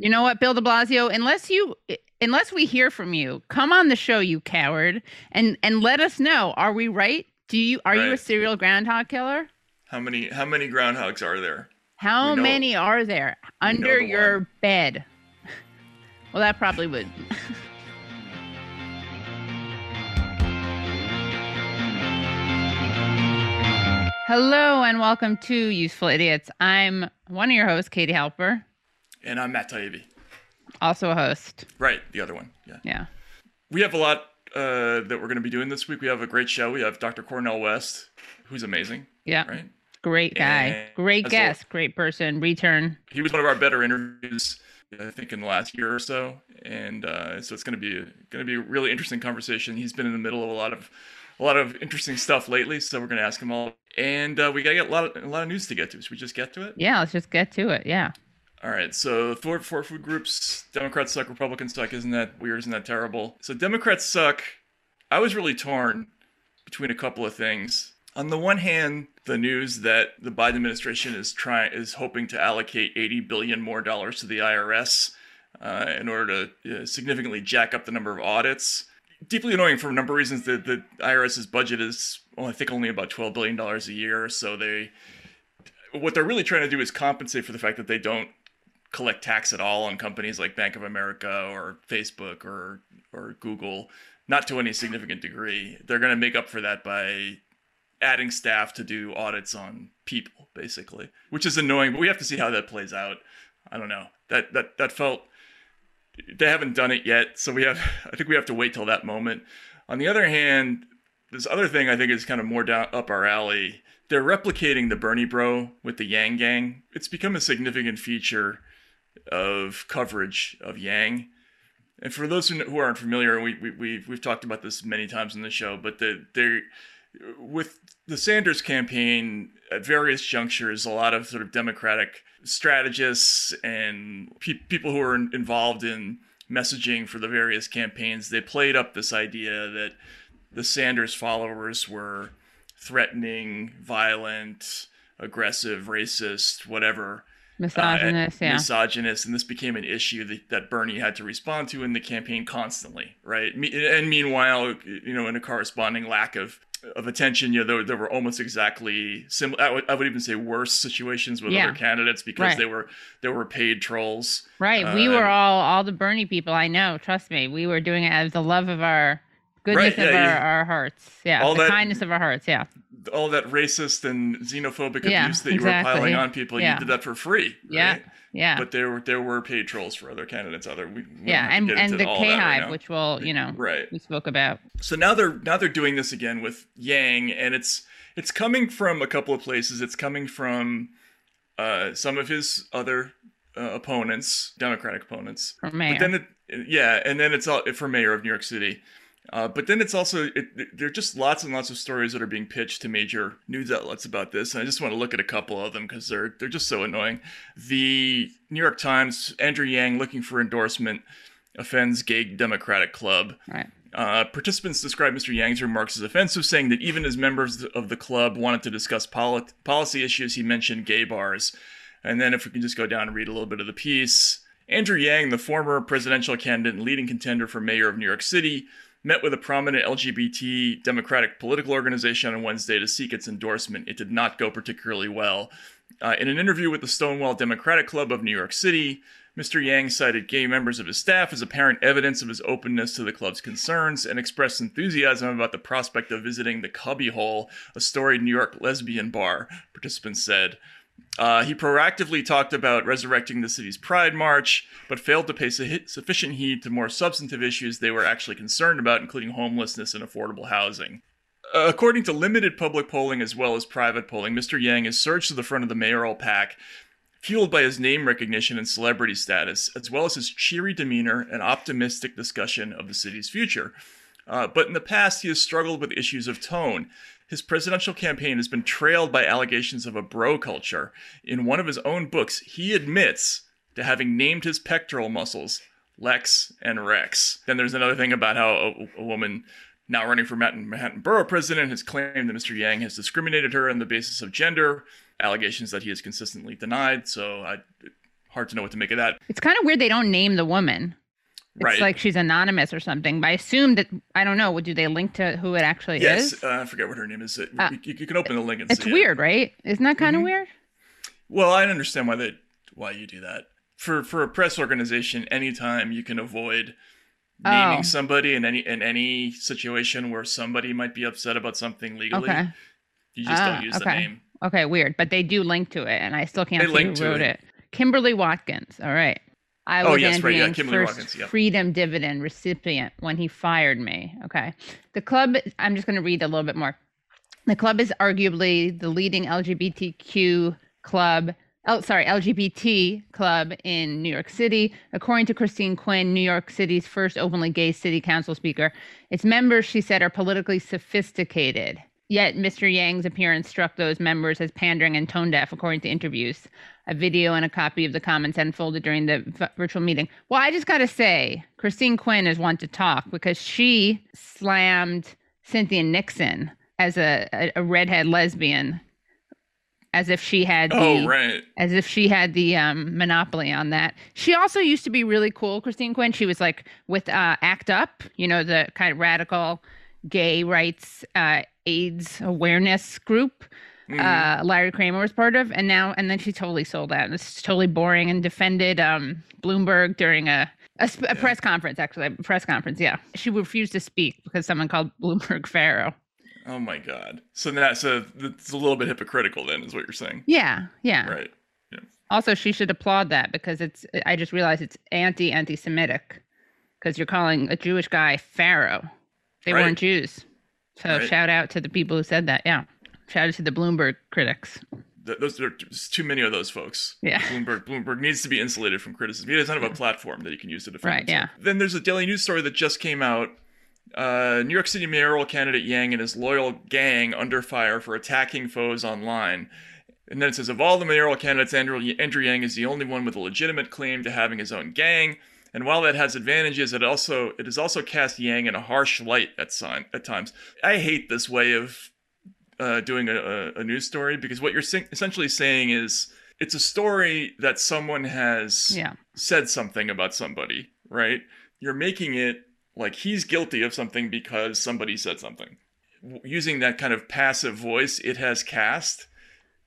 You know what, Bill de Blasio? Unless you unless we hear from you, come on the show, you coward, and and let us know. Are we right? Do you are you a serial groundhog killer? How many how many groundhogs are there? How know- many are there under the your one. bed? Well, that probably would. Hello and welcome to Useful Idiots. I'm one of your hosts, Katie Halper, And I'm Matt Taibbi. also a host. Right, the other one. Yeah. Yeah. We have a lot uh, that we're going to be doing this week. We have a great show. We have Dr. Cornel West, who's amazing, Yeah. right? Great guy. And Great guest. Great person. Return. He was one of our better interviews, I think, in the last year or so, and uh, so it's going to be going to be a really interesting conversation. He's been in the middle of a lot of a lot of interesting stuff lately, so we're going to ask him all. And uh, we got to get a lot of a lot of news to get to. Should we just get to it? Yeah, let's just get to it. Yeah. All right, so four, four food groups. Democrats suck, Republicans suck. Isn't that weird? Isn't that terrible? So Democrats suck. I was really torn between a couple of things. On the one hand, the news that the Biden administration is trying is hoping to allocate 80 billion more dollars to the IRS uh, in order to uh, significantly jack up the number of audits. Deeply annoying for a number of reasons. The, the IRS's budget is, well, I think, only about 12 billion dollars a year. So they, what they're really trying to do is compensate for the fact that they don't collect tax at all on companies like Bank of America or Facebook or or Google, not to any significant degree. They're going to make up for that by adding staff to do audits on people, basically, which is annoying. But we have to see how that plays out. I don't know. That that that felt they haven't done it yet, so we have. I think we have to wait till that moment. On the other hand, this other thing I think is kind of more down up our alley. They're replicating the Bernie Bro with the Yang Gang. It's become a significant feature of coverage of Yang. And for those who, aren't familiar, we, we, we've, we've talked about this many times in the show, but the, they're, with the Sanders campaign, at various junctures, a lot of sort of Democratic strategists and pe- people who are in- involved in messaging for the various campaigns, they played up this idea that the Sanders followers were threatening, violent, aggressive, racist, whatever Misogynist. uh, yeah. misogynist, and this became an issue that, that Bernie had to respond to in the campaign constantly, right? Me- And meanwhile, you know, in a corresponding lack of of attention, you know, there, there were almost exactly similar. I would, I would even say worse situations with Yeah. other candidates because Right. they were they were paid trolls. right. we uh, were all all the Bernie people. I know. Trust me. We were doing it out of the love of our goodness Right, of yeah, our, you- our hearts. Yeah. all the that- kindness of our hearts. Yeah. All that racist and xenophobic Yeah, abuse that you exactly. were piling on people, Yeah. you did that for free. Yeah. right? Yeah. Yeah. But there were there were paid trolls for other candidates. Other we, we yeah. And and the K right Hive, now. which will you know right. we spoke about. So now they're now they're doing this again with Yang, and it's it's coming from a couple of places. It's coming from uh, some of his other uh, opponents, Democratic opponents. For mayor. But then it, yeah, and then it's all for mayor of New York City. Uh, but then it's also it, there are just lots and lots of stories that are being pitched to major news outlets about this, and I just want to look at a couple of them because they're they're just so annoying. The New York Times, Andrew Yang looking for endorsement offends gay Democratic club. Right. Uh, participants described Mr. Yang's remarks as offensive, saying that even as members of the club wanted to discuss poli- policy issues, he mentioned gay bars. And then, if we can just go down and read a little bit of the piece, Andrew Yang, the former presidential candidate and leading contender for mayor of New York City, met with a prominent LGBT Democratic political organization on Wednesday to seek its endorsement. It did not go particularly well. Uh, in an interview with the Stonewall Democratic Club of New York City, Mr. Yang cited gay members of his staff as apparent evidence of his openness to the club's concerns and expressed enthusiasm about the prospect of visiting the Cubbyhole, a storied New York lesbian bar, participants said. Uh, he proactively talked about resurrecting the city's Pride March, but failed to pay su- sufficient heed to more substantive issues they were actually concerned about, including homelessness and affordable housing. Uh, according to limited public polling as well as private polling, Mr. Yang has surged to the front of the mayoral pack, fueled by his name recognition and celebrity status, as well as his cheery demeanor and optimistic discussion of the city's future. Uh, but in the past, he has struggled with issues of tone. His presidential campaign has been trailed by allegations of a bro culture. In one of his own books, he admits to having named his pectoral muscles Lex and Rex. Then there's another thing about how a, a woman now running for Manhattan, Manhattan Borough President has claimed that Mr. Yang has discriminated her on the basis of gender, allegations that he has consistently denied. So I, hard to know what to make of that. It's kind of weird they don't name the woman. It's Right. like she's anonymous or something. But I assume that I don't know. Do they link to who it actually Yes, is? uh, I forget what her name is. Uh, Uh, you, you can open the link and It's see it. weird, right? Isn't that kind of Mhm. weird? Well, I understand why they why you do that. For for a press organization, anytime you can avoid naming Oh. somebody in any in any situation where somebody might be upset about something legally, Okay. you just Ah, don't use the okay. name. Okay, weird. But they do link to it, and I still can't They see link who to wrote it. it. Kimberly Watkins. All right. I Oh, was yes, right, yeah, first Watkins, yeah. freedom dividend recipient when he fired me. Okay. The club, I'm just going to read a little bit more. The club is arguably the leading LGBTQ club. Oh, sorry, LGBT club in New York City. According to Christine Quinn, New York City's first openly gay city council speaker, its members, she said, are politically sophisticated. Yet Mr. Yang's appearance struck those members as pandering and tone deaf, according to interviews. A video and a copy of the comments unfolded during the v- virtual meeting. Well, I just got to say, Christine Quinn is one to talk because she slammed Cynthia Nixon as a, a, a redhead lesbian, as if she had the, Oh, right. as if she had the um, monopoly on that. She also used to be really cool, Christine Quinn. She was like with uh, ACT UP, you know, the kind of radical gay rights uh, AIDS awareness group. Mhm. Uh, Larry Kramer was part of, and now and then she totally sold out. It's totally boring and defended um, Bloomberg during a a, sp- a press conference. Actually, a press conference. Yeah, she refused to speak because someone called Bloomberg Pharaoh. oh my God. So that's a that's a little bit hypocritical. Then is what you're saying, Yeah, yeah. right? Also, she should applaud that because it's. I just realized it's anti anti Semitic because you're calling a Jewish guy Pharaoh. They Right. weren't Jews. So Right. shout out to the people who said that. Yeah. Shout out to the Bloomberg critics. Th- those are there's too many of those folks. Yeah. Bloomberg Bloomberg needs to be insulated from criticism. He doesn't have a platform that he can use to defend Right, himself. Then there's a Daily News story that just came out. Uh, New York City mayoral candidate Yang and his loyal gang under fire for attacking foes online. And then it says, of all the mayoral candidates, Andrew, Andrew Yang is the only one with a legitimate claim to having his own gang. And while that has advantages, it also it has also cast Yang in a harsh light at, sign, at times. I hate this way of uh, doing a, a, news story because what you're essentially saying is it's a story that someone has Yeah. said something about somebody, right? You're making it like he's guilty of something because somebody said something. W- Using that kind of passive voice, it has cast.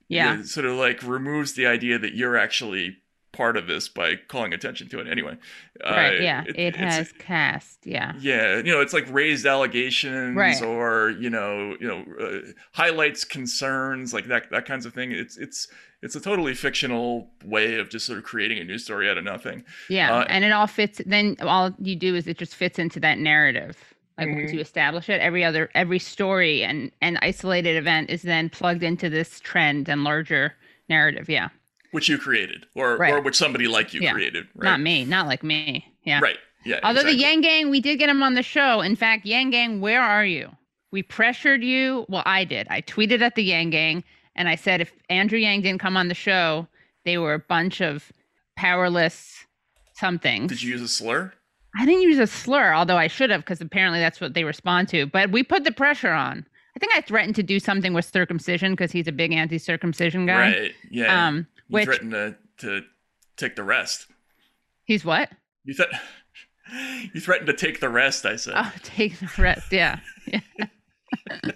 Yeah. It sort of like removes the idea that you're actually part of this by calling attention to it anyway. Right. Uh, yeah. It, it's- has cast. Yeah. yeah, you know, it's like raised allegations Right. or you know, you know, uh, highlights concerns like that that kinds of thing. It's it's it's a totally fictional way of just sort of creating a news story out of nothing. Yeah. Uh, and it all fits. Then all you do is it just fits into that narrative. Like once Mhm. you establish it, every other every story and and isolated event is then plugged into this trend and larger narrative. Yeah. Which you created, or Right. or which somebody like you Yeah. created, right? Not me. Not like me. Yeah. Right. Yeah. Although exactly. the Yang Gang, we did get him on the show. In fact, Yang Gang, where are you? We pressured you. Well, I did. I tweeted at the Yang Gang and I said if Andrew Yang didn't come on the show, they were a bunch of powerless something. Did you use a slur? I didn't use a slur, although I should have, because apparently that's what they respond to. But we put the pressure on. I think I threatened to do something with circumcision because he's a big anti-circumcision guy. Right. Yeah. Um, which threatened to to take the rest. he's what? You thought you threatened to take the rest. I said. Oh, take the rest. Yeah. yeah.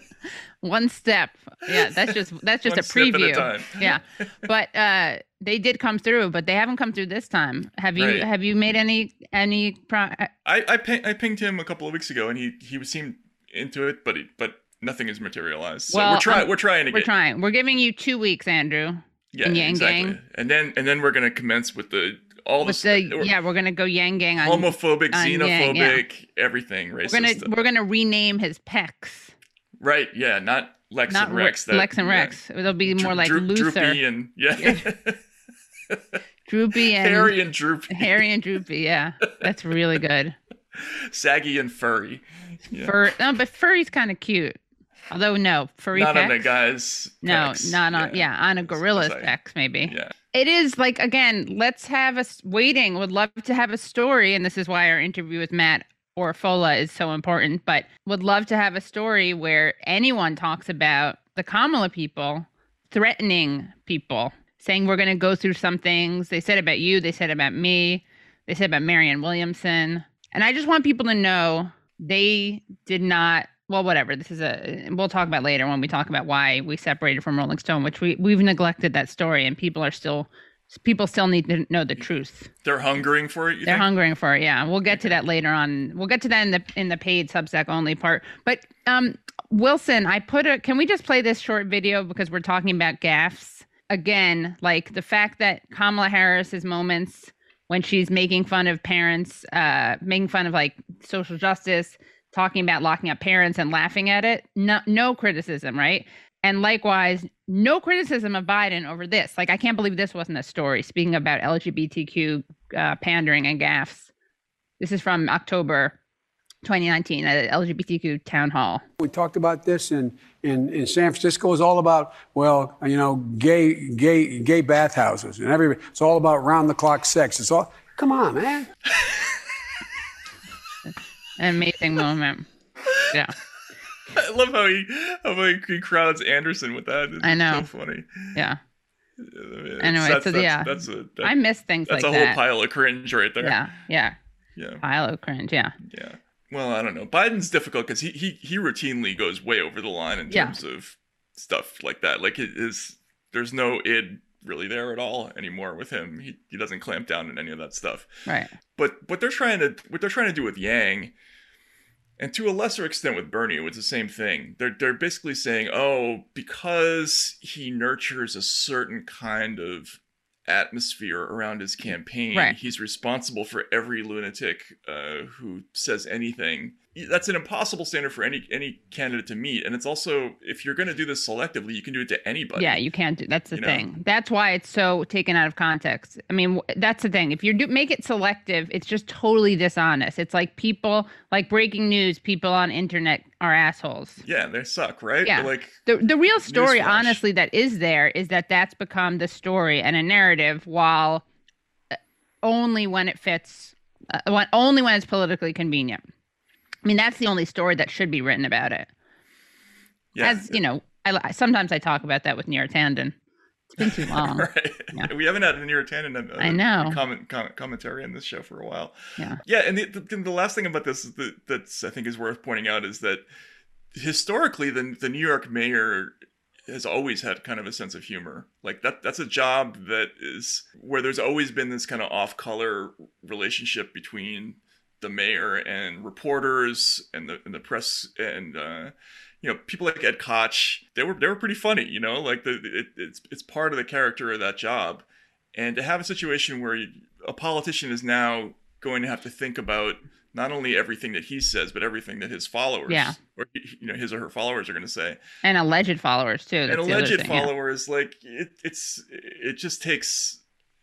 One step. Yeah, that's just that's just a a preview. time. yeah. But uh they did come through, but they haven't come through this time. Have you Right. have you made any any pro- uh, I I, ping, I pinged him a couple of weeks ago, and he he seemed into it, but he, but nothing has materialized. So Well, we're trying I'm- we're trying to we're trying. We're giving you 2 weeks, Andrew. Yeah in Yang exactly. Gang. and then and then we're gonna commence with the all With the, the yeah, we're going to go Yang Gang on homophobic, on Yang, xenophobic, everything We're going to we're to rename his pecs. right? Yeah, not Lex Not and Rex. Re- that- Lex and yeah. Rex. It'll be more Dro- like droop- Luther. droopy and yeah. Droopy and Hairy and droopy. Harry and Droopy. Yeah, that's really good. Saggy and furry. Yeah. Fur, no, but furry's kind of cute. Although no, furry Not on a pecs? guy's. No, pecs. not on. Yeah, on a gorilla's pecs, maybe. Yeah. It is like again. Let's have us waiting. Would love to have a story, and this is why our interview with Matt Orfalea is so important. But would love to have a story where anyone talks about the Kamala people threatening people, saying we're going to go through some things. They said about you. They said about me. They said about Marianne Williamson. And I just want people to know they did not. Well, whatever. This is a. We'll talk about later when we talk about why we separated from Rolling Stone, which we we've neglected that story, and people are still. People still need to know the truth. They're hungering for it. They're think? hungering for it. Yeah, we'll get to that later on. We'll get to that in the in the paid Substack only part. But um, Wilson, I put a. Can we just play this short video because we're talking about gaffes again? Like the fact that Kamala Harris's moments when she's making fun of parents, uh, making fun of like social justice, talking about locking up parents and laughing at it. No, no criticism, right? And likewise, no criticism of Biden over this. Like, I can't believe this wasn't a story. Speaking about LGBTQ uh, pandering and gaffes, this is from October 2019 at LGBTQ town hall. We talked about this in, in, in San Francisco. It's all about, well, you know, gay, gay, gay bathhouses and every, it's all about round the clock sex. It's all, come on, man. An amazing moment. Yeah, I love how he how he, he crowds Anderson with that. It's I know. So funny. yeah. Anyway, that's, so that's, yeah. that's a that, I miss things that's like a whole that. pile of cringe right there. Yeah, yeah. Yeah. Pile of cringe. Yeah. Yeah. Well, I don't know. Biden's difficult because he, he he routinely goes way over the line in Yeah. terms of stuff like that. Like it is there's no id really there at all anymore with him. He he doesn't clamp down on any of that stuff. Right. But what they're trying to what they're trying to do with Yang, and to a lesser extent with Bernie, it was the same thing. They're they're basically saying, oh, because he nurtures a certain kind of atmosphere around his campaign, Right. he's responsible for every lunatic uh, who says anything. That's an impossible standard for any any candidate to meet, and it's also if you're going to do this selectively, you can do it to anybody. Yeah, you can't do. That's the You know? thing. That's why it's so taken out of context. I mean, that's the thing. If you do make it selective, it's just totally dishonest. It's like people, like breaking news. People on internet are assholes. Yeah, they suck, right? Yeah. Like The the real story, Newsflash. honestly, that is there is that that's become the story and a narrative, while uh, only when it fits, uh, when, only when it's politically convenient. I mean, that's the only story that should be written about it. yeah, As you know, I, sometimes I talk about that with Neera Tanden. It's been too long. right. Yeah. We haven't had a Neera Tanden uh, I know. comment, comment commentary on this show for a while. Yeah. Yeah, and the, the, the last thing about this that that's I think is worth pointing out is that historically the the New York mayor has always had kind of a sense of humor. Like that that's a job that is where there's always been this kind of off-color relationship between the mayor and reporters and the and the press and uh you know people like Ed Koch they were they were pretty funny you know like the it, it's it's part of the character of that job and to have a situation where you, a politician is now going to have to think about not only everything that he says but everything that his followers Yeah. or you know his or her followers are going to say and alleged followers too. and That's alleged thing, yeah. followers like it, it's it just takes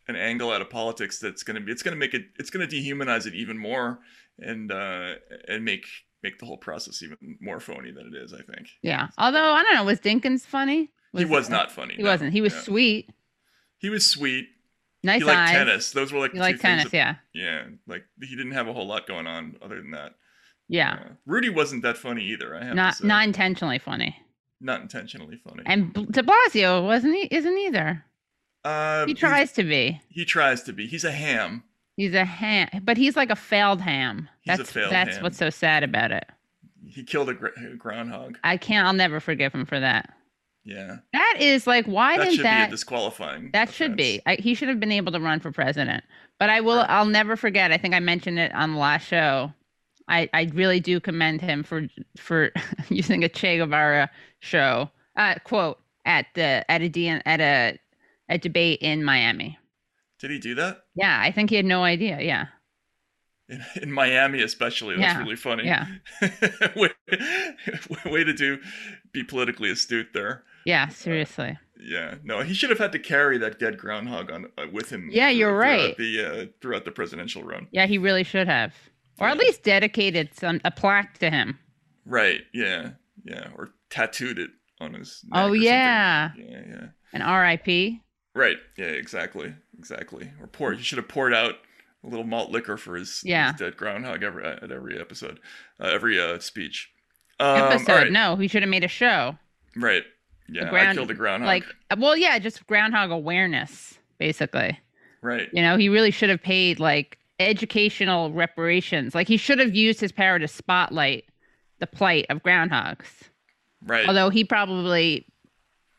an angle out of politics that's going to be it's going to make it it's going to dehumanize it even more and uh and make make the whole process even more phony than it is i think Yeah. Although I don't know, was Dinkins funny? he was not funny He no. wasn't. He was Yeah. sweet. he was sweet Nice he liked eyes. tennis those were like He liked tennis. that- yeah. yeah like he didn't have a whole lot going on other than that Yeah. Uh, rudy wasn't that funny either i have Not not intentionally funny. not intentionally funny And De Blasio wasn't he? Isn't either. Uh, He tries to be. he tries to be he's a ham He's a ham, but he's like a failed ham. He's a That's failed that's ham. what's so sad about it. he killed a, gr- a groundhog I can't. I'll never forgive him for that. yeah That is like, why that didn't should that? be a disqualifying That should be. I, he should have been able to run for president. But I will. Right. I'll never forget. I think I mentioned it on the last show. I, I really do commend him for for using a Che Guevara show uh, quote at the at a DN, at a a debate in Miami. Did he do that Yeah, I think he had no idea. Yeah, in, in Miami, especially? That's Yeah, really funny. yeah. way, way to do be politically astute there. yeah. Seriously. Yeah, no, he should have had to carry that dead groundhog on uh, with him. Yeah, you're throughout right. The uh, throughout the presidential run. Yeah, he really should have, or at least dedicated some a plaque to him. Right. Yeah. Yeah. Or tattooed it on his. neck Oh yeah, Yeah. Yeah. an R.I.P. Right. Yeah. Exactly. Exactly. Or pour. He should have poured out a little malt liquor for his, Yeah. his dead groundhog every at every episode, uh, every uh, speech. Um, Episode. right. No, he should have made a show. Right. Yeah. ground- I killed a groundhog. Like, well, yeah, just groundhog awareness, basically. right. You know, he really should have paid like educational reparations. Like, he should have used his power to spotlight the plight of groundhogs. Right. Although he probably,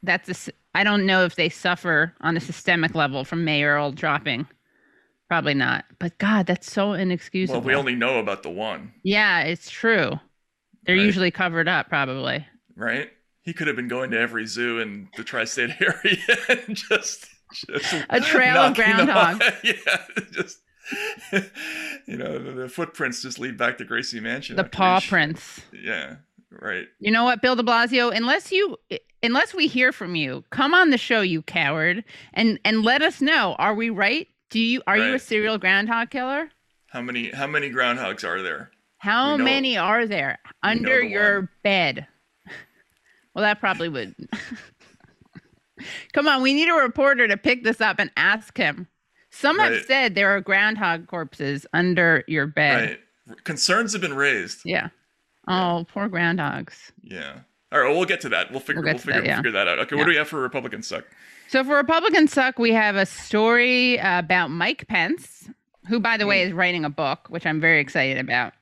that's a, I don't know if they suffer on a systemic level from mayoral dropping. Probably not. But God, that's so inexcusable. well, we only know about the one. yeah, it's true. They're Right. usually covered up, probably. Right. He could have been going to every zoo in the tri-state area and just, just A trail of groundhogs. yeah. Just. You know, the, the footprints just lead back to Gracie Mansion. The paw prints. Yeah, right. You know what, Bill de Blasio? Unless you unless we hear from you, come on the show, you coward, and and let us know. Are we right? Do you are you a Right. serial groundhog killer? How many how many groundhogs are there? How know- many are there under the your one. bed? Well, that probably would. Come on, we need a reporter to pick this up and ask him. Some have said there are groundhog corpses under your bed. Right. Concerns have been raised. Yeah. Oh, poor ground dogs. Yeah. All right. Well, we'll get to that. We'll figure. We'll We'll, figure, that, yeah. figure that out. Okay. Yeah. What do we have for Republican suck? So for Republican Suck, we have a story about Mike Pence, who, by the way, is writing a book, which I'm very excited about.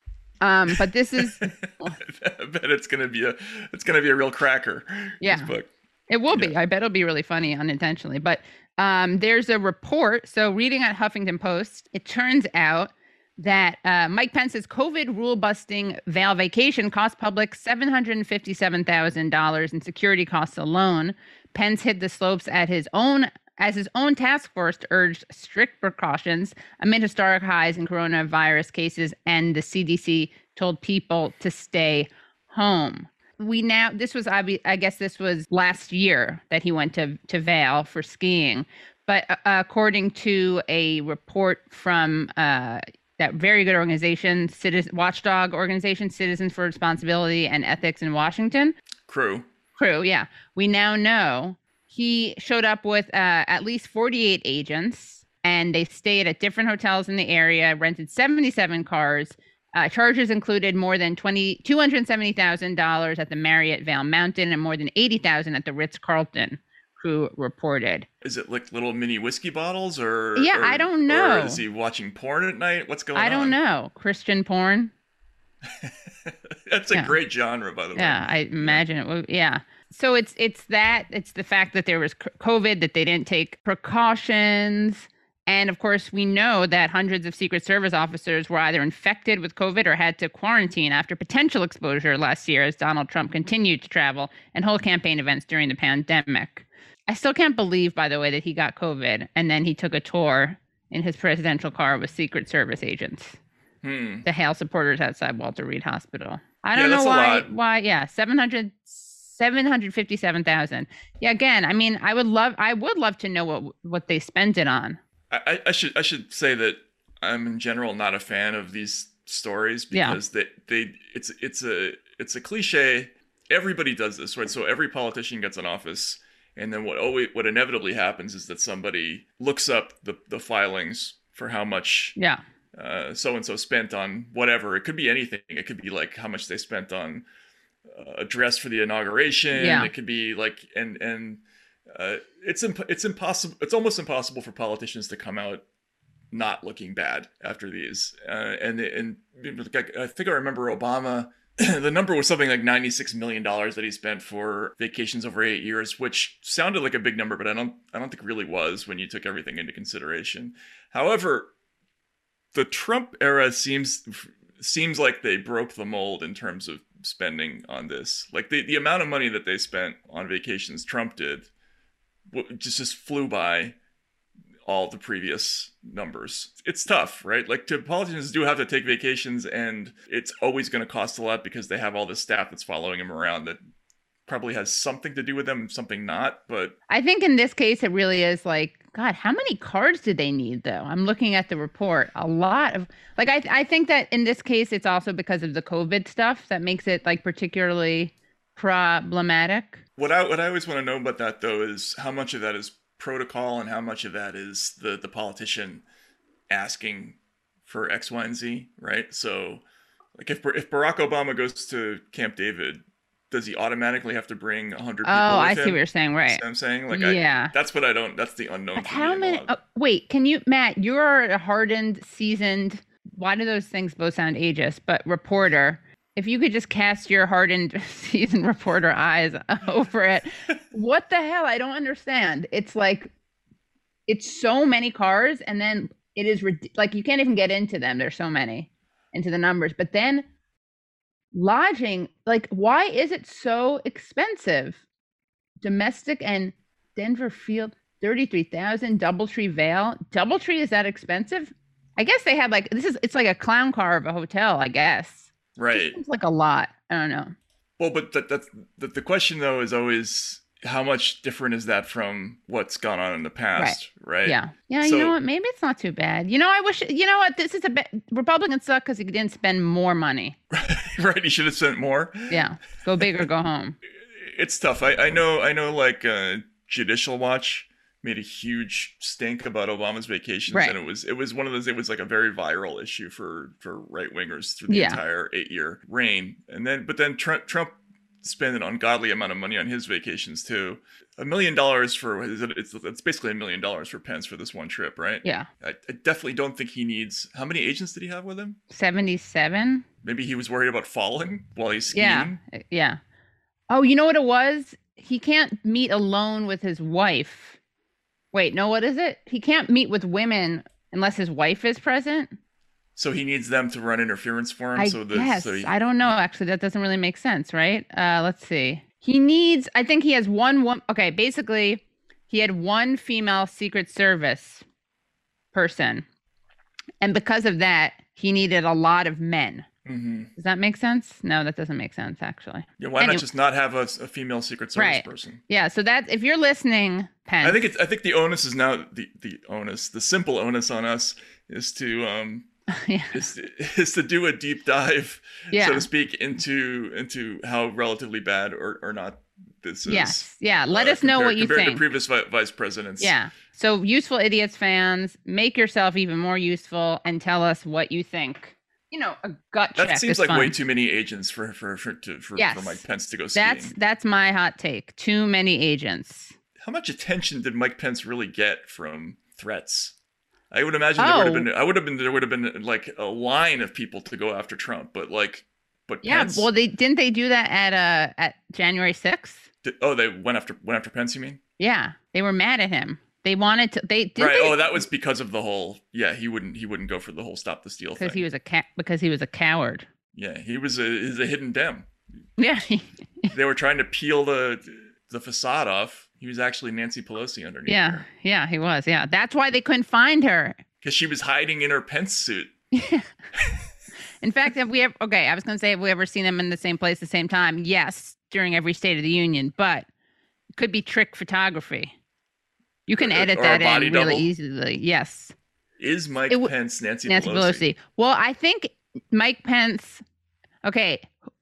Um, but this is I bet it's gonna be a it's gonna be a real cracker. Yeah. Book. It will be. I bet it'll be really funny unintentionally. But um, there's a report. So, reading at Huffington Post, it turns out that uh, Mike Pence's COVID rule busting Vail vacation cost public $757,000 in security costs alone. Pence hit the slopes at his own. As his own task force urged strict precautions amid historic highs in coronavirus cases, and the CDC told people to stay home we now this was obvi- i guess this was last year that he went to to Vail for skiing but uh, according to a report from uh, that very good organization citizen watchdog organization citizens for responsibility and ethics in washington. Crew. crew yeah. We now know he showed up with uh, at least 48 agents and they stayed at different hotels in the area rented 77 cars. Uh, charges included more than 20 $270,000 at the Marriott Vail Mountain and more than 80000 at the Ritz-Carlton, crew reported. Is it like little mini whiskey bottles or? Yeah, or- I don't or know. is he watching porn at night? What's going on? I don't know. Christian porn? That's a Yeah. great genre, by the way. Yeah, I imagine it would. Yeah. So it's it's that it's the fact that there was COVID that they didn't take precautions, and of course we know that hundreds of Secret Service officers were either infected with COVID or had to quarantine after potential exposure last year as Donald Trump continued to travel and hold campaign events during the pandemic. I still can't believe, by the way, that he got COVID and then he took a tour in his presidential car with Secret Service agents Hmm. the Hale supporters outside Walter Reed Hospital. I don't know why. Why? Yeah, 700, 757,000. Yeah, again, I mean, I would love, I would love to know what what they spent it on. I, I- should I should say that I'm in general not a fan of these stories Yeah. because they they it's it's a it's a cliche. Everybody does this, right? So every politician gets an office, and then what always what inevitably happens is that somebody looks up the the filings for how much Yeah, so and so spent on whatever. It could be anything. It could be like how much they spent on uh, a dress for the inauguration. Yeah. It could be like and and uh, it's imp- it's impossible. It's almost impossible for politicians to come out not looking bad after these. Uh, and and I think I remember Obama. the number was something like ninety-six million dollars that he spent for vacations over eight years, which sounded like a big number, but I don't, I don't think really was when you took everything into consideration. However, the Trump era seems seems like they broke the mold in terms of spending on this. Like the, the amount of money that they spent on vacations Trump did just just flew by all the previous numbers. It's tough, right? Like to politicians do have to take vacations and it's always going to cost a lot because they have all this staff that's following them around that probably has something to do with them, something not. But I think in this case, it really is like, God, how many cards did they need though? I'm looking at the report. A lot of, like, I, I think that in this case, it's also because of the COVID stuff that makes it like particularly problematic. what I what I always want to know about that though is how much of that is protocol and how much of that is the the politician asking for X, Y, and Z, right? So, like if if Barack Obama goes to Camp David, does he automatically have to bring hundred Oh, I see him? what you're saying. Right. what I'm saying like Yeah. I, that's what I don't. That's the unknown. How many? Oh, wait, can you, Matt? You're a hardened, seasoned. Why do those things both sound ageist? But reporter. If you could just cast your hardened, seasoned reporter eyes over it, what the hell? I don't understand. It's like, it's so many cars, and then it is like you can't even get into them. There's so many into the numbers, but then lodging. Like, why is it so expensive? Domestic and Denver Field, 33,000. Doubletree Vail. Doubletree is that expensive? I guess they had like this is it's like a clown car of a hotel, I guess. Right. It's like a lot. I don't know. Well, but that, that's the, the question though is always how much different is that from what's gone on in the past, right? Yeah. Yeah, you know what? Maybe it's not too bad. You know, I wish you know what, this is a bit Republicans suck because he didn't spend more money. right. He should have spent more. Yeah. Go big or go home. It's tough. I, I know. I know. Like uh, Judicial Watch made a huge stink about Obama's vacations, Right. and it was it was one of those. It was like a very viral issue for for right wingers through the Yeah. entire eight year reign. And then, but then Trump, Trump spent an ungodly amount of money on his vacations too. A million dollars for is it- it's it's basically a million dollars for Pence for this one trip, right? Yeah. I, I definitely don't think he needs. How many agents did he have with him? 77? Maybe he was worried about falling while he's skiing. Yeah. Yeah. Oh, you know what it was? He can't meet alone with his wife. Wait, no, what is it? He can't meet with women unless his wife is present. So he needs them to run interference for him. I so guess. so he, I don't know. Actually, that doesn't really make sense, right? Uh, let's see. He needs. I think he has one. One. Okay, basically, he had one female Secret Service person, and because of that, he needed a lot of men. Mhm. Does that make sense? No, that doesn't make sense. Actually. Yeah, why Anyway- not just not have a, a female Secret Service Right. person? Yeah. So that's if you're listening, Penn. I think it's. I think the onus is now the the onus. The simple onus on us is to um yeah. is is to do a deep dive, Yeah. so to speak, into into how relatively bad or or not this is. Yes. Yeah. Let uh, us know what you compared think. to previous vi- vice presidents. Yeah. So, Useful Idiots fans, make yourself even more useful and tell us what you think. You know, a gut That check That seems like fun. way too many agents for for for to, for, Yes. for Mike Pence to go skiing. That's that's my hot take. Too many agents. How much attention did Mike Pence really get from threats? I would imagine there would have Oh. been. I would have been. There would have been like a line of people to go after Trump, but like, but Yeah. Pence. Well, they didn't they do that at uh at January sixth. oh, they went after went after Pence. You mean? Yeah, they were mad at him. They wanted to. They did right. they, Oh, that was because of the whole. Yeah, he wouldn't. He wouldn't go for the whole stop the steal thing. because he was a cat because he was a coward. yeah, he was a. He's a hidden dem. Yeah. They were trying to peel the the facade off. He was actually Nancy Pelosi underneath. yeah. Yeah. He was. Yeah. That's why they couldn't find her. Because she was hiding in her Pence suit. In fact, have we ever, okay, I was going to say, have we ever seen them in the same place at the same time? Yes, during every State of the Union, but it could be trick photography. You can edit that in really double. easily. Yes. Is Mike w- Pence Nancy, Nancy Pelosi. Well, I think Mike Pence, okay,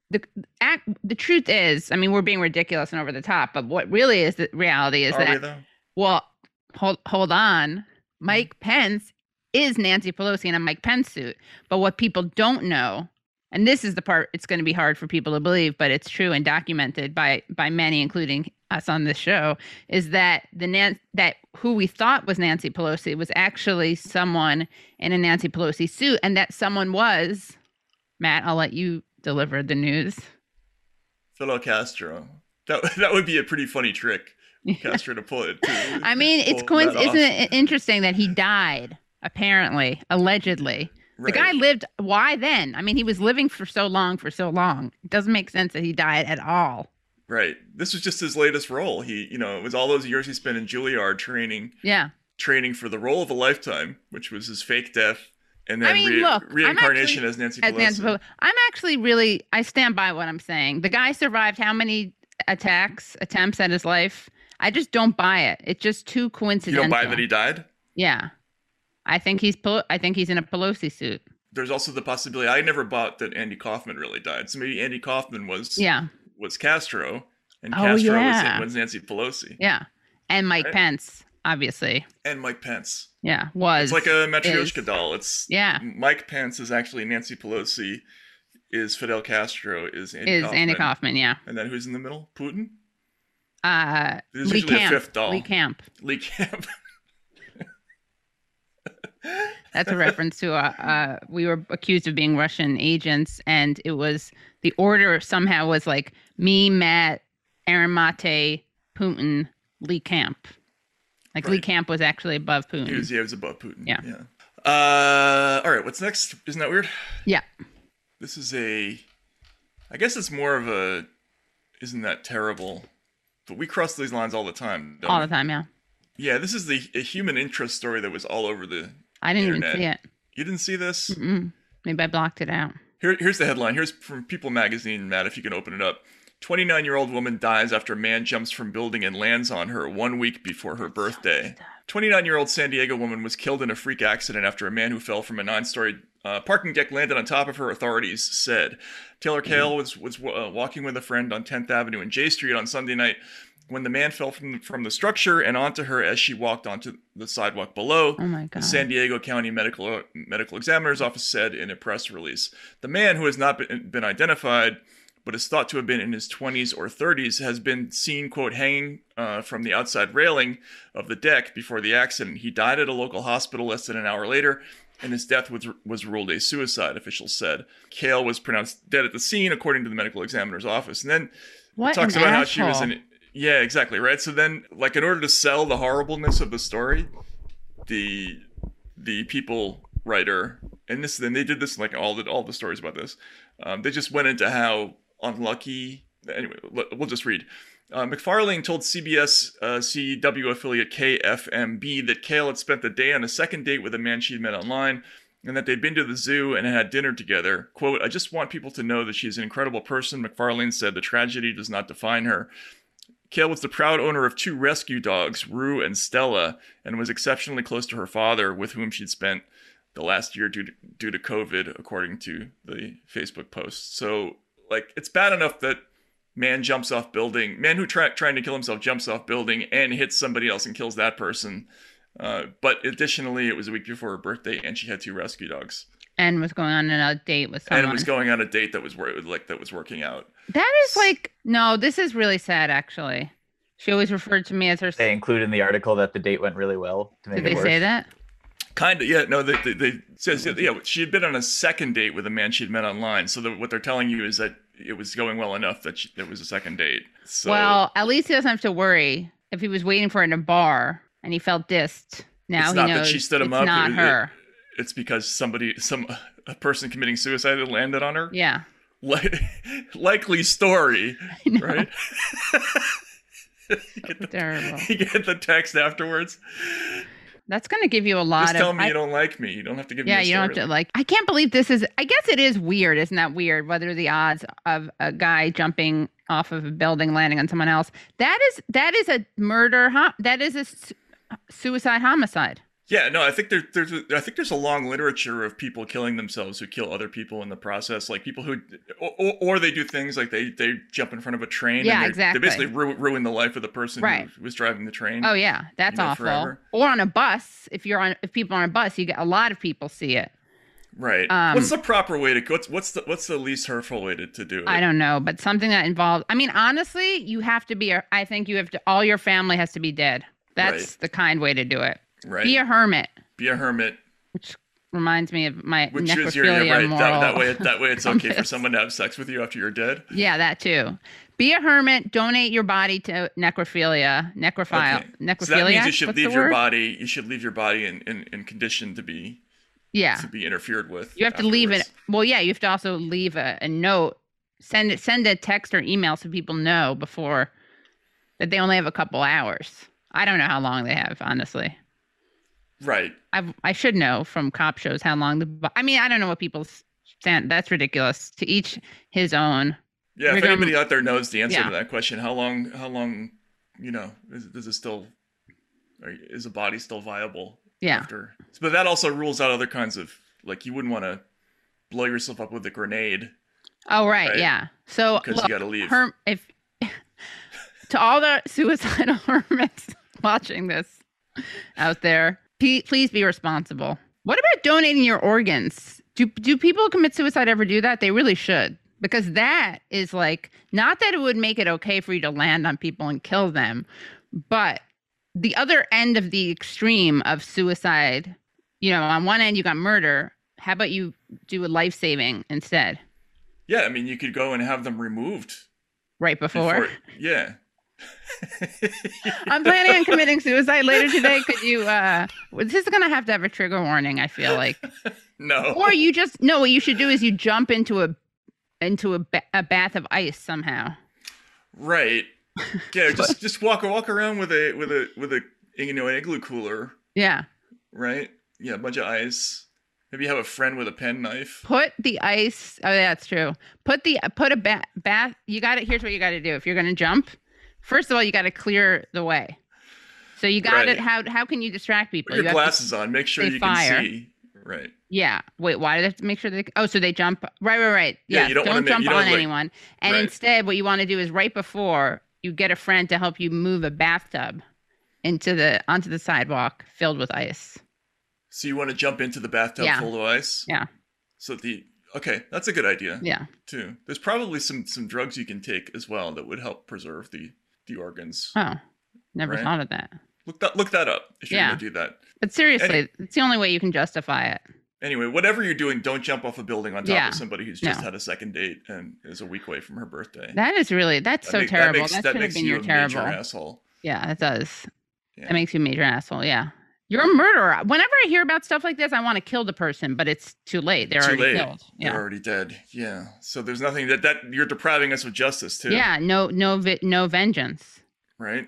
the, act, the truth is, I mean, we're being ridiculous and over the top, but what really is the reality is Are that we well, hold hold on. Mm-hmm. Mike Pence is Nancy Pelosi in a Mike Pence suit. But what people don't know, and this is the part it's going to be hard for people to believe, but it's true and documented by by many, including us on this show, is that the Nan- that who we thought was Nancy Pelosi was actually someone in a Nancy Pelosi suit, and that someone was Matt. I'll let you deliver the news. Fidel Castro. That that would be a pretty funny trick, Castro, to pull it. To I mean, it's coinc- isn't it interesting that he died apparently, allegedly. The guy lived. Why then? I mean, he was living for so long, for so long. It doesn't make sense that he died at all. Right. This was just his latest role. He, you know, it was all those years he spent in Juilliard training, Yeah. training for the role of a lifetime, which was his fake death, and then I mean, re- look, I'm reincarnation actually- as Nancy As Pelosi. Nancy Pelosi. I'm actually really. I stand by what I'm saying. The guy survived how many attacks, attempts at his life. I just don't buy it. It's just too You coincidental. don't buy that he died? Yeah, I think he's Pel- I think he's in a Pelosi suit. There's also the possibility I never bought that Andy Kaufman really died. So maybe Andy Kaufman was Yeah, was Castro and Oh, Castro yeah. was, was Nancy Pelosi yeah, and Mike Right. Pence, obviously. and Mike Pence. Yeah, was It's like a Matryoshka is- doll. It's Yeah. Mike Pence is actually Nancy Pelosi, is Fidel Castro, is Andy is Kaufman. Andy Kaufman. Yeah, And then who's in the middle? Putin? uh, There's Lee usually a Camp. fifth doll. Lee Camp. Lee Camp. That's a reference to uh, uh, we were accused of being Russian agents, and it was the order somehow was like me, Matt, Aaron Mate, Putin, Lee Camp. Like Lee Camp was actually above he Putin. was, yeah, he was above Putin. Yeah. yeah. Uh, all right, what's next? Isn't that weird? Yeah. This is a. I guess it's more of a. Isn't that terrible? But we cross these lines all the time. don't All we? the time, yeah. Yeah, this is the a human interest story that was all over the. I didn't Internet. even see it. You didn't see this? Mm. Maybe I blocked it out. Here, here's the headline. Here's from People Magazine, Matt, if you can open it up. 29 year old woman dies after a man jumps from building and lands on her one week before her birthday. 29 year old San Diego woman was killed in a freak accident after a man who fell from a nine story uh, parking deck landed on top of her, authorities said. Taylor Kale was, was uh, walking with a friend on 10th Avenue and J Street on Sunday night when the man fell from the, from the structure and onto her as she walked onto the sidewalk below. Oh my The. San Diego County Medical Medical Examiner's Office said in a press release. The man, who has not been, been identified, but is thought to have been in his 20s or 30s, has been seen, quote, hanging uh, from the outside railing of the deck before the accident. He died at a local hospital less than an hour later, and his death was, was ruled a suicide, officials said. Kale was pronounced dead at the scene, according to the medical examiner's office. And then what talks about how she was in yeah exactly right so then like in order to sell the horribleness of the story the the people writer and this then they did this like all the all the stories about this um, they just went into how unlucky anyway we'll just read uh, McFarlane told CBS uh, CW affiliate KFMB that Kale had spent the day on a second date with a man she'd met online and that they'd been to the zoo and had dinner together. Quote, I just want people to know that she's an incredible person, McFarlane said. The tragedy does not define her. Kale was the proud owner of two rescue dogs, Rue and Stella, and was exceptionally close to her father, with whom she'd spent the last year due to, due to COVID, according to the Facebook post. So, like, it's bad enough that man jumps off building, man who try, trying to kill himself jumps off building and hits somebody else and kills that person. Uh, but additionally, it was a week before her birthday, and she had two rescue dogs, and was going on a date with someone. and it was going on a date that was wor- like that was working out. that is like no, this is really sad actually. She always referred to me as her. They include in the article that the date went really well. To make Did it they worse. say that? Kind of, yeah. No, they, they, they says yeah. She had been on a second date with a man she'd met online. So the, what they're telling you is that it was going well enough that she, it was a second date. So, well, at least he doesn't have to worry if he was waiting for her in a bar and he felt dissed. Now it's he not knows that she stood him it's up. not it- her. it- it's because somebody, some a person committing suicide had landed on her. yeah. Li- likely story, right? you, get the, Terrible. you get the text afterwards. That's going to give you a lot Just of. tell me I- you don't like me. You don't have to give yeah, me. Yeah, you don't have to like. I can't believe this is. I guess it is weird. Isn't that weird? Whether the odds of a guy jumping off of a building landing on someone else. That is that is a murder. That is a su- suicide homicide. Yeah, no, I think there, there's a, I think there's a long literature of people killing themselves who kill other people in the process, like people who, or, or, they do things like they they jump in front of a train. Yeah, exactly. They basically ru- ruin the life of the person Right. who was driving the train. Oh yeah, that's know, awful. forever. Or on a bus, if you're on, if people on a bus, you get a lot of people see it. right. um, what's the proper way to what's what's the what's the least hurtful way to, to do it? I don't know, but something that involves. I mean, honestly, you have to be. I think you have to. All your family has to be dead. That's Right. the kind way to do it. Right. Be a hermit, Be a hermit, which reminds me of my which necrophilia is your right. That, that way, that way, it's okay for someone to have sex with you after you're dead. Yeah, that too. Be a hermit. Donate your body to necrophilia. Necrophile. Okay. Necrophilia. So that means you should What's leave your word? body. You should leave your body in, in, in condition to be Yeah. to be interfered with. You have to leave it. Well, yeah, you have to also leave a, a note. Send it. Send a text or email so people know before that they only have a couple hours. I don't know how long they have, honestly. Right. I I should know from cop shows how long the. I mean, I don't know what people stand. That's ridiculous. To each his own. Yeah, if Rigor- anybody out there knows the answer Yeah. to that question, how long? How long? You know, is, is it still? Is a body still viable? Yeah. After, but that also rules out other kinds of like you wouldn't want to blow yourself up with a grenade Oh right, Right. yeah. So because look, you got to leave. herm- if to all the suicidal hermits watching this out there, pe- please be responsible. What about donating your organs? Do do people commit suicide ever do that? They really should. Because that is like not that it would make it okay for you to land on people and kill them, but the other end of the extreme of suicide, you know, on one end you got murder. How about you do a life saving instead? yeah, I mean, you could go and have them removed Right before. yeah. I'm planning on committing suicide later today. Could you? uh This is gonna have to have a trigger warning. I feel like, no. or you just no. What you should do is you jump into a into a, ba- a bath of ice somehow. Right. Yeah, just just walk walk around with a with a with a you know an igloo cooler, Yeah, right? Yeah, a bunch of ice. Maybe have a friend with a pen knife. put the ice. Oh, yeah, that's true. Put the put a ba- bath. You got it. Here's what you got to do if you're gonna jump. First of all, you got to clear the way. So you got Right. it. How how can you distract people? Put your to- glasses on. Make sure you fire. can see. Right. Yeah. Wait, why do they have to make sure they? Oh, so they jump. Right, right, right. Yeah, Yeah. you don't don't make- jump you don't, on like- anyone. And Right. instead, what you want to do is right before you get a friend to help you move a bathtub into the onto the sidewalk filled with ice. So you want to jump into the bathtub Yeah. full of ice? Yeah. So the okay, that's a good idea Yeah. too. There's probably some some drugs you can take as well that would help preserve the the organs. Oh, never Right. thought of that. Look that look that up if you're Yeah. gonna do that. But seriously, it's the only way you can justify it. Anyway, whatever you're doing, don't jump off a building on top Yeah. of somebody who's just No. had a second date and is a week away from her birthday. That is really that's That so make- terrible. That, makes, should have been you your a terrible. major asshole. Yeah, it does. Yeah. That makes you a major asshole. Yeah. You're a murderer. Whenever I hear about stuff like this, I want to kill the person, but it's too late. They're Too already late. killed. They're already dead. Yeah. So there's nothing that that you're depriving us of justice too. Yeah, no, no, no vengeance. Right.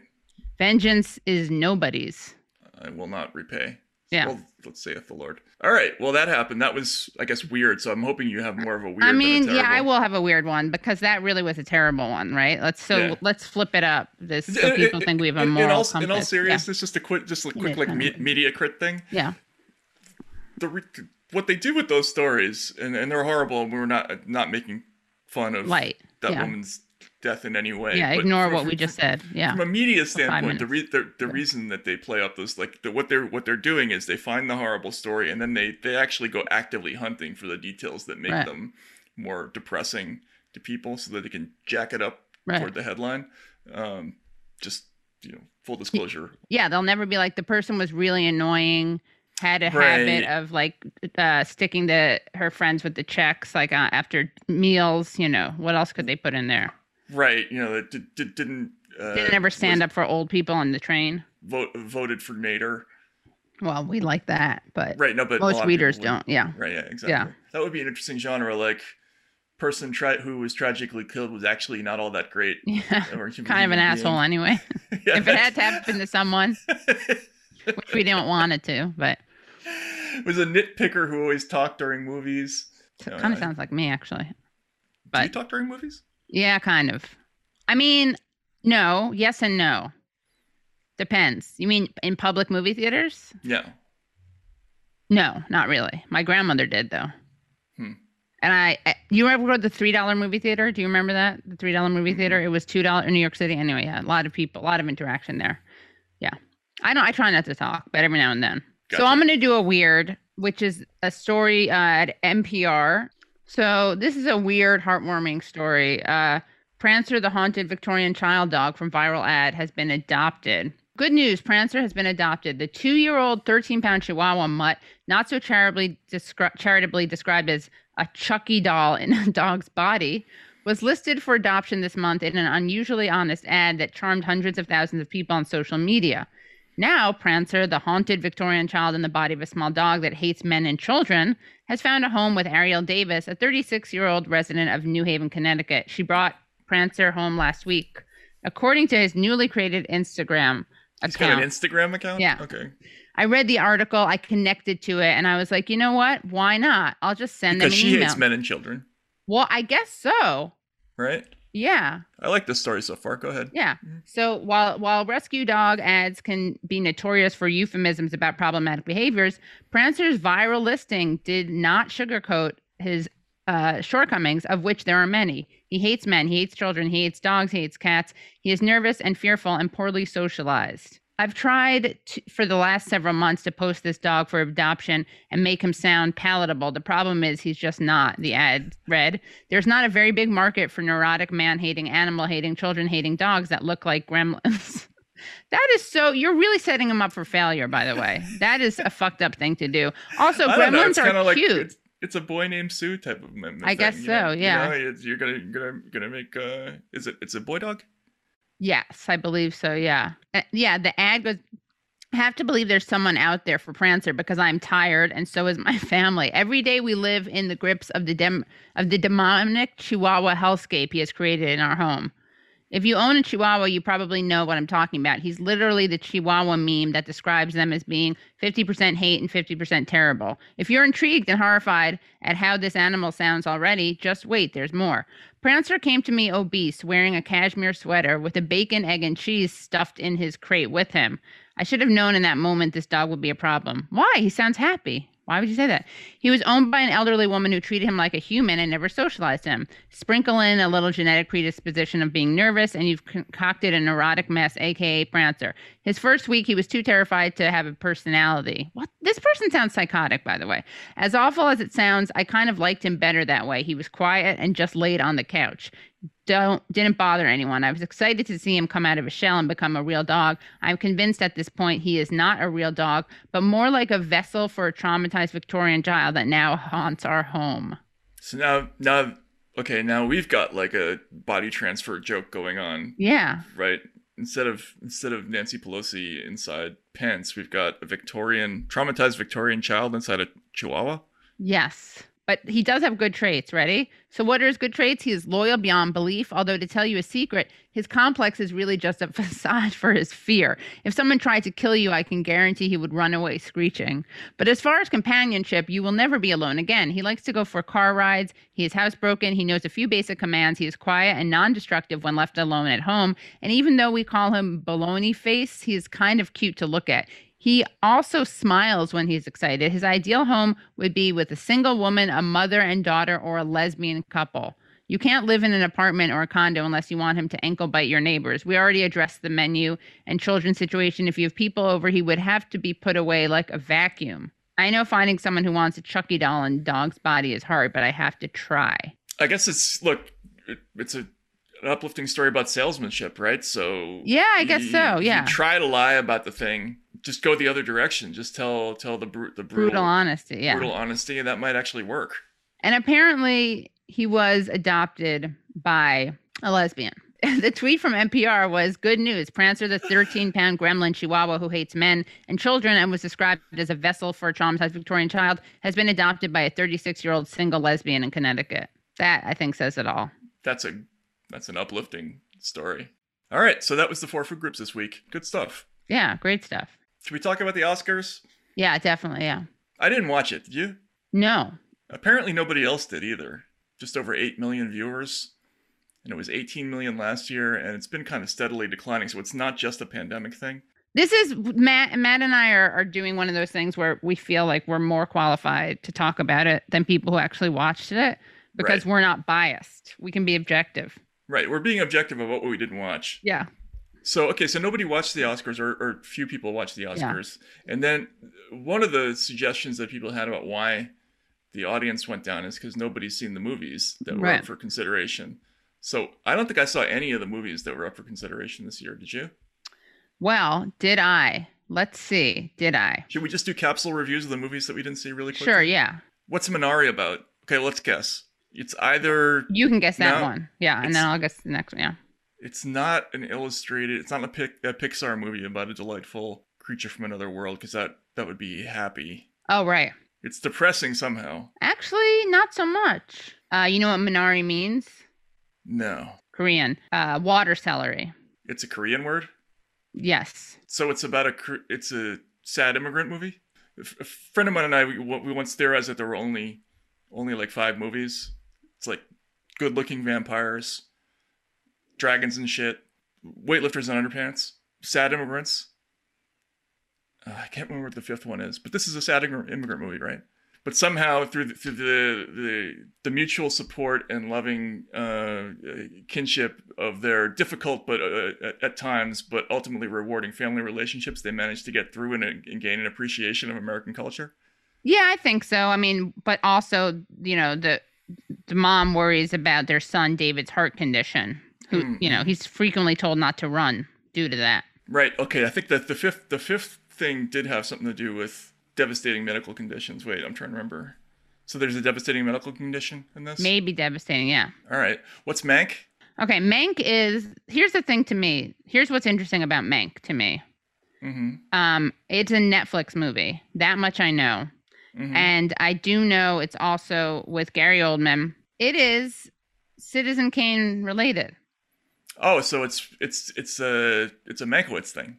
Vengeance is nobody's. I will not repay. Yeah. Well, let's say saith the Lord. All right. Well, that happened. That was, I guess, weird. So I'm hoping you have more of a weird. I mean, yeah, I will have a weird one because that really was a terrible one, right? Let's so Yeah. let's flip it up. This so In- people in- think we have a moral in all, compass. in all Yeah. seriousness, just a quick, just a quick like me- media crit thing. Yeah. The re- what they do with those stories, and, and they're horrible. and We're not not making fun of Light. that yeah. woman's death in any way. Yeah. but Ignore from- what we just said. Yeah. From a media standpoint, the, re- the, the reason that they play up those like the, what they're what they're doing is they find the horrible story and then they they actually go actively hunting for the details that make Right. them more depressing to people, so that they can jack it up Right. toward the headline. Um, just you know, full disclosure. Yeah, they'll never be like the person was really annoying, had a Right. habit of like uh, sticking to her friends with the checks, like uh, after meals. You know, what else could they put in there? Right, you know, that did, did, didn't uh, Didn't ever stand was up for old people on the train. Vote, voted for Nader. Well, we like that, but Right, no, but most readers don't. Yeah, Right, yeah, exactly. Yeah. That would be an interesting genre. Like, person tra- who was tragically killed was actually not all that great. yeah. kind of an human asshole anyway. Yeah, if it had to happen to someone, which we didn't want it to, but it was a nitpicker who always talked during movies. kind I- of sounds like me actually. Do you talk during movies? Yeah, kind of. I mean, no, yes and no. Depends. You mean in public movie theaters? Yeah. No, not really. My grandmother did though. Hmm. And I, I, you ever go to the three dollar movie theater? Do you remember that the three dollar movie theater? It was two dollar in New York City. Anyway, yeah, a lot of people, a lot of interaction there. Yeah, I don't. I try not to talk, but every now and then. So I'm going to do a weird, which is a story uh, at NPR. So this is a weird, heartwarming story. Uh, Prancer, the haunted Victorian child dog from viral ad, has been adopted. Good news, Prancer has been adopted. The two-year-old, 13-pound Chihuahua mutt, not so charitably, descri- charitably described as a Chucky doll in a dog's body, was listed for adoption this month in an unusually honest ad that charmed hundreds of thousands of people on social media. Now, Prancer, the haunted Victorian child in the body of a small dog that hates men and children, has found a home with Ariel Davis, a 36 year old resident of New Haven, Connecticut. She brought Prancer home last week. According to his newly created Instagram He's got account, an Instagram account? Yeah. Okay. I read the article, I connected to it, and I was like, you know what? Why not? I'll just send Because them an she email. hates men and children, Well, I guess so. right? Yeah. I like this story so far. Go ahead. Yeah. So while while rescue dog ads can be notorious for euphemisms about problematic behaviors, Prancer's viral listing did not sugarcoat his uh, shortcomings, of which there are many. He hates men, he hates children, he hates dogs, he hates cats. He is nervous and fearful and poorly socialized. I've tried to, for the last several months to post this dog for adoption and make him sound palatable. The problem is he's just not. The ad read, There's not a very big market for neurotic, man hating, animal hating, children hating dogs that look like gremlins. that is so, you're really setting him up for failure, by the way. That is a fucked up thing to do. Also, gremlins it's are like- cute. it's, it's a boy named Sue type of mem- I thing, guess you know? so, yeah. You know, you're gonna you're gonna gonna make uh is it it's a boy dog? Yes, I believe so. Yeah. Uh, yeah. The ad goes, I have to believe there's someone out there for Prancer because I'm tired and so is my family. Every day we live in the grips of the dem- of the demonic Chihuahua hellscape he has created in our home. If you own a Chihuahua, you probably know what I'm talking about. He's literally the Chihuahua meme that describes them as being 50% hate and 50% terrible. If you're intrigued and horrified at how this animal sounds already, just wait, there's more. Prancer came to me obese, wearing a cashmere sweater with a bacon, egg, and cheese stuffed in his crate with him. I should have known in that moment this dog would be a problem. Why? He sounds happy. Why would you say that? He was owned by an elderly woman who treated him like a human and never socialized him. Sprinkle in a little genetic predisposition of being nervous, and you've concocted a neurotic mess, aka Prancer. His first week, he was too terrified to have a personality. What? This person sounds psychotic, by the way. As awful as it sounds, I kind of liked him better that way. He was quiet and just laid on the couch. Don't didn't bother anyone. I was excited to see him come out of his shell and become a real dog. I'm convinced at this point he is not a real dog, but more like a vessel for a traumatized Victorian child that now haunts our home. So now now okay, now we've got like a body transfer joke going on, Yeah. right? Instead of instead of Nancy Pelosi inside Pence, we've got a Victorian traumatized Victorian child inside a Chihuahua. Yes. But he does have good traits, ready? So, what are his good traits? He is loyal beyond belief, although, to tell you a secret, his complex is really just a facade for his fear. If someone tried to kill you, I can guarantee he would run away screeching. But as far as companionship, you will never be alone again. He likes to go for car rides. He is housebroken. He knows a few basic commands. He is quiet and non destructive when left alone at home. And even though we call him baloney face, he is kind of cute to look at. He also smiles when he's excited. His ideal home would be with a single woman, a mother and daughter, or a lesbian couple. You can't live in an apartment or a condo unless you want him to ankle bite your neighbors. We already addressed the menu and children's situation. If you have people over, he would have to be put away like a vacuum. I know finding someone who wants a Chucky doll in dog's body is hard, but I have to try. I guess it's look, it's a an uplifting story about salesmanship, right? So Yeah, I guess you- so, you yeah. try to lie about the thing, just go the other direction. Just tell tell the bru- the brutal, Brutal honesty, yeah. brutal honesty, and that might actually work. And apparently, he was adopted by a lesbian. the tweet from NPR was good news. Prancer, the 13 pound gremlin chihuahua who hates men and children and was described as a vessel for a traumatized Victorian child, has been adopted by a 36 year old single lesbian in Connecticut. That, I think, says it all. That's a that's an uplifting story. All right, so that was the four food groups this week. Good stuff. Yeah, great stuff. Should we talk about the Oscars? Yeah, definitely. Yeah. I didn't watch it. Did you? No. Apparently, nobody else did either. Just over 8 million viewers. And it was 18 million last year, and it's been kind of steadily declining. So it's not just a pandemic thing. This is Matt. Matt and I are, are doing one of those things where we feel like we're more qualified to talk about it than people who actually watched it because Right. we're not biased. We can be objective. Right, we're being objective about what we didn't watch. Yeah. So, okay, so nobody watched the Oscars, or, or few people watched the Oscars. And then uh, one of the suggestions that people had about why the audience went down is because nobody's seen the movies that were Right. up for consideration. So, I don't think I saw any of the movies that were up for consideration this year. Did you? Well, did I? Let's see. Did I? Should we just do capsule reviews of the movies that we didn't see really quickly? Sure. Yeah. What's Minari about? Okay, let's guess. It's either You can guess that No, one. Yeah, and then I'll guess the next one. Yeah. it's not an illustrated it's not a, pic, a pixar movie about a delightful creature from another world because that that would be happy Oh, right. it's depressing somehow Actually, not so much. Uh, you know what Minari means? no Korean. Uh, water celery. it's a korean word Yes. so it's about a it's a sad immigrant movie A friend of mine and i we, we once theorized that there were only only like five movies it's like good looking vampires dragons and shit, weightlifters in underpants, sad immigrants. Uh, I can't remember what the fifth one is, but this is a sad immigrant movie, right? But somehow through the, through the the the mutual support and loving uh, kinship of their difficult but uh, at, at times but ultimately rewarding family relationships, they manage to get through and, and gain an appreciation of American culture. Yeah, I think so. I mean, but also, you know, the the mom worries about their son David's heart condition. Who, Hmm. you know, he's frequently told not to run due to that. Right. Okay. I think that the fifth the fifth thing did have something to do with devastating medical conditions. Wait, I'm trying to remember. So there's a devastating medical condition in this. Maybe devastating, yeah. All right. What's Mank? Okay, Mank is here's the thing to me. Here's what's interesting about Mank to me. Mm-hmm. Um, it's a Netflix movie. That much I know. Mhm. And I do know it's also with Gary Oldman. It is Citizen Kane related. Oh, so it's it's it's a it's a Mankiewicz thing,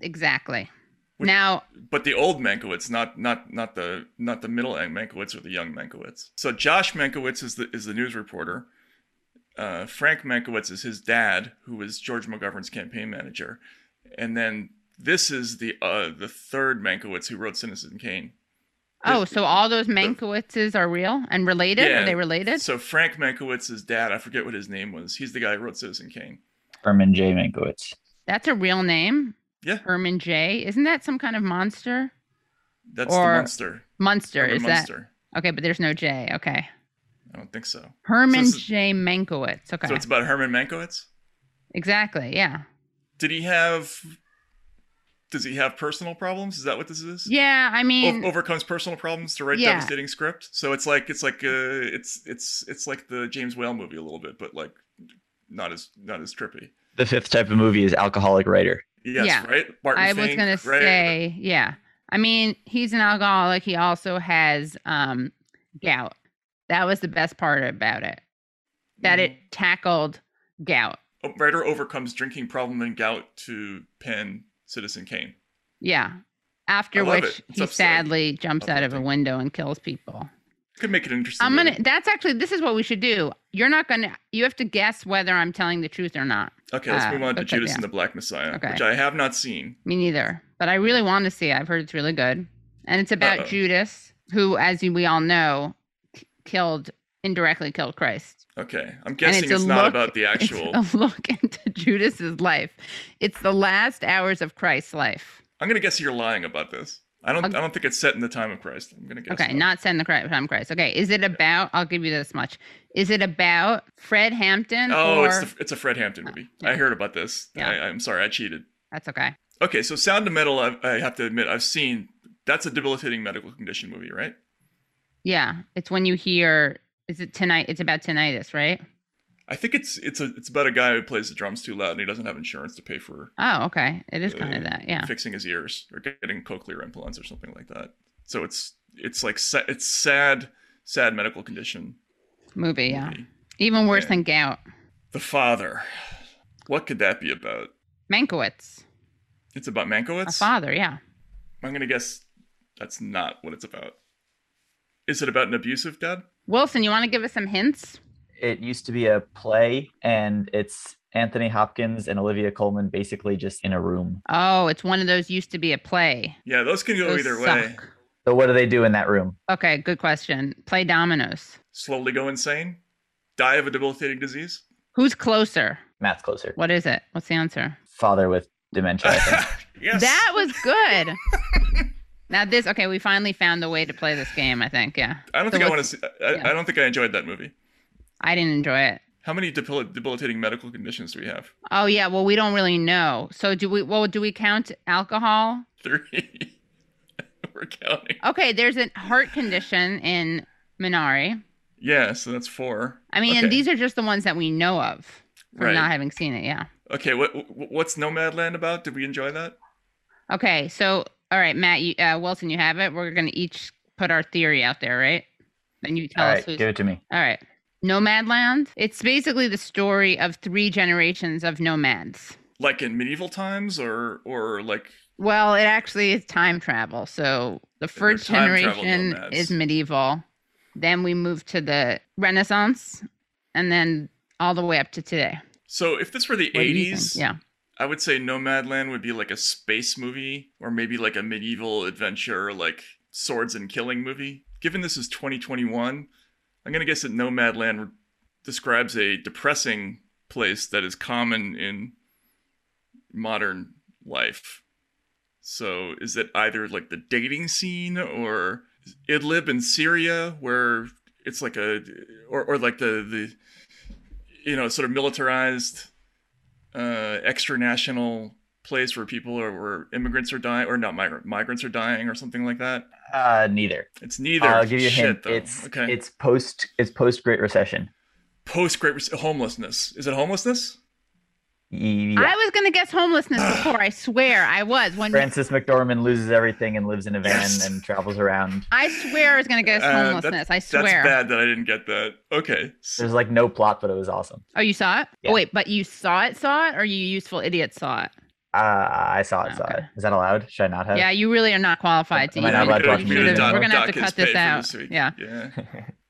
Exactly. Which- now, but the old Mankiewicz, not not not the not the middle Mankiewicz or the young Mankiewicz. So Josh Mankiewicz is the is the news reporter. Uh, Frank Mankiewicz is his dad, who was George McGovern's campaign manager, and then this is the uh, the third Mankiewicz who wrote Citizen Kane. Oh, so all those Mankiewiczes are real and related? Yeah, Are they related? So Frank Mankiewicz's dad, I forget what his name was. He's the guy who wrote Citizen Kane. Herman J. Mankiewicz. That's a real name. Yeah, Herman J. Isn't that some kind of monster? that's Or- the monster. Monster Herman is Munster. that okay? But there's no J. Okay. I don't think so. Herman So J. Mankiewicz. Okay. So it's about Herman Mankiewicz. exactly. Yeah. Did he have? Does he have personal problems? Is that what this is? Yeah. I mean, overcomes personal problems to write Yeah. devastating script. So it's like it's like uh it's it's it's like the James Whale movie a little bit, but like not as not as trippy. The fifth type of movie is alcoholic writer. Yes, Yeah. right. Barton I was gonna right? say, yeah. I mean, he's an alcoholic. He also has um, gout. That was the best part about it. That Mhm. it tackled gout. A writer overcomes drinking problem and gout to pen Citizen Kane. Yeah. After which it. He upsetting. sadly jumps out of a window and kills people. Could make it interesting. I'm gonna. That's actually. This is what we should do. You're not gonna. You have to guess whether I'm telling the truth or not. Okay, let's uh, move on to Judas yeah. and the Black Messiah, Okay. which I have not seen. Me neither. But I really want to see. it. I've heard it's really good, and it's about Uh-oh. Judas, who, as we all know, k- killed indirectly killed Christ. Okay, I'm guessing a it's, not look- about the actual. It's a look into Judas's life. It's the last hours of Christ's life. I'm gonna guess you're lying about this. I don't. I'll- I don't think it's set in the time of Christ. I'm gonna guess. Okay, not set in the time of Christ. Okay, is it about? I'll give you this much. Is it about Fred Hampton? Oh, or, it's the, it's a Fred Hampton movie. Oh, yeah. I heard about this. Yeah. I, I'm sorry, I cheated. that's okay. Okay, so Sound of Metal. I, I have to admit, I've seen. That's a debilitating medical condition movie, right? Yeah, it's when you hear. Is it tonight? It's about tinnitus, right? I think it's it's a it's about a guy who plays the drums too loud and he doesn't have insurance to pay for Oh, okay. It is kind Uh, of that. Yeah. fixing his ears or getting cochlear implants or something like that. So it's it's like sa- it's sad sad medical condition. Movie. Yeah. Even worse Yeah. than gout. The father. What could that be about? Mankiewicz, It's about a Mankiewicz. father. Yeah. I'm gonna guess that's not what it's about. Is it about an abusive dad? Wilson, you want to give us some hints? It used to be a play, and it's Anthony Hopkins and Olivia Colman basically just in a room. Oh, it's one of those used to be a play. Yeah, those can go Those either way. suck. So what do they do in that room? Okay, good question. Play dominoes. Slowly go insane, die of a debilitating disease. Who's closer? Matt's closer. What is it? What's the answer? Father with dementia. I think. yes. That was good. now this okay, we finally found the way to play this game, I think. Yeah. I don't So think I want to. See, I, yeah. I don't think I enjoyed that movie. I didn't enjoy it. How many debil- debilitating medical conditions do we have? Oh yeah, well we don't really know. So do we well do we count alcohol? Three. We're counting. Okay, there's a heart condition in Minari. Yeah, so that's four. I mean, Okay. and these are just the ones that we know of from Right. not having seen it. Yeah. Okay, what wh- what's Nomadland about? Did we enjoy that? Okay, so all right, Matt, you, uh, Wilson, you have it. We're gonna each put our theory out there, right? And you tell All us right, who's. give it to me. All right, Nomadland. It's basically the story of three generations of nomads. Like in medieval times, or or like Well, it actually is time travel. So the first time travel generation nomads. is medieval. Then we move to the Renaissance, and then all the way up to today. So if this were the What do you think? 80s, Yeah. I would say Nomadland would be like a space movie or maybe like a medieval adventure, like swords and killing movie. Given this is 2021, I'm going to guess that Nomadland describes a depressing place that is common in modern life. So is it either like the dating scene or Idlib in Syria where it's like a or, or like the the you know sort of militarized uh, extra national place where people are where immigrants are dying or not migrant migrants are dying or something like that. Uh, neither. It's neither. I'll give you a Shit, hint. though. It's okay. it's post it's post Great Recession. Post Great Rec- homelessness. Is it homelessness? Yeah. I was gonna guess homelessness before. I swear I was. When Frances McDormand loses everything and lives in a van Yes. and travels around. I swear I was gonna guess Uh, homelessness. I swear. That's bad that I didn't get that. Okay. There's like no plot, but it was awesome. Oh, you saw it? Yeah. Oh, wait, but you saw it, saw it, or you useful idiot saw it? Uh, I saw it. Saw Okay. it. Is that allowed? Should I not have? Yeah, you really are not qualified to Am I even. not allowed to watch should've- we're gonna have to cut this out. this yeah. Yeah.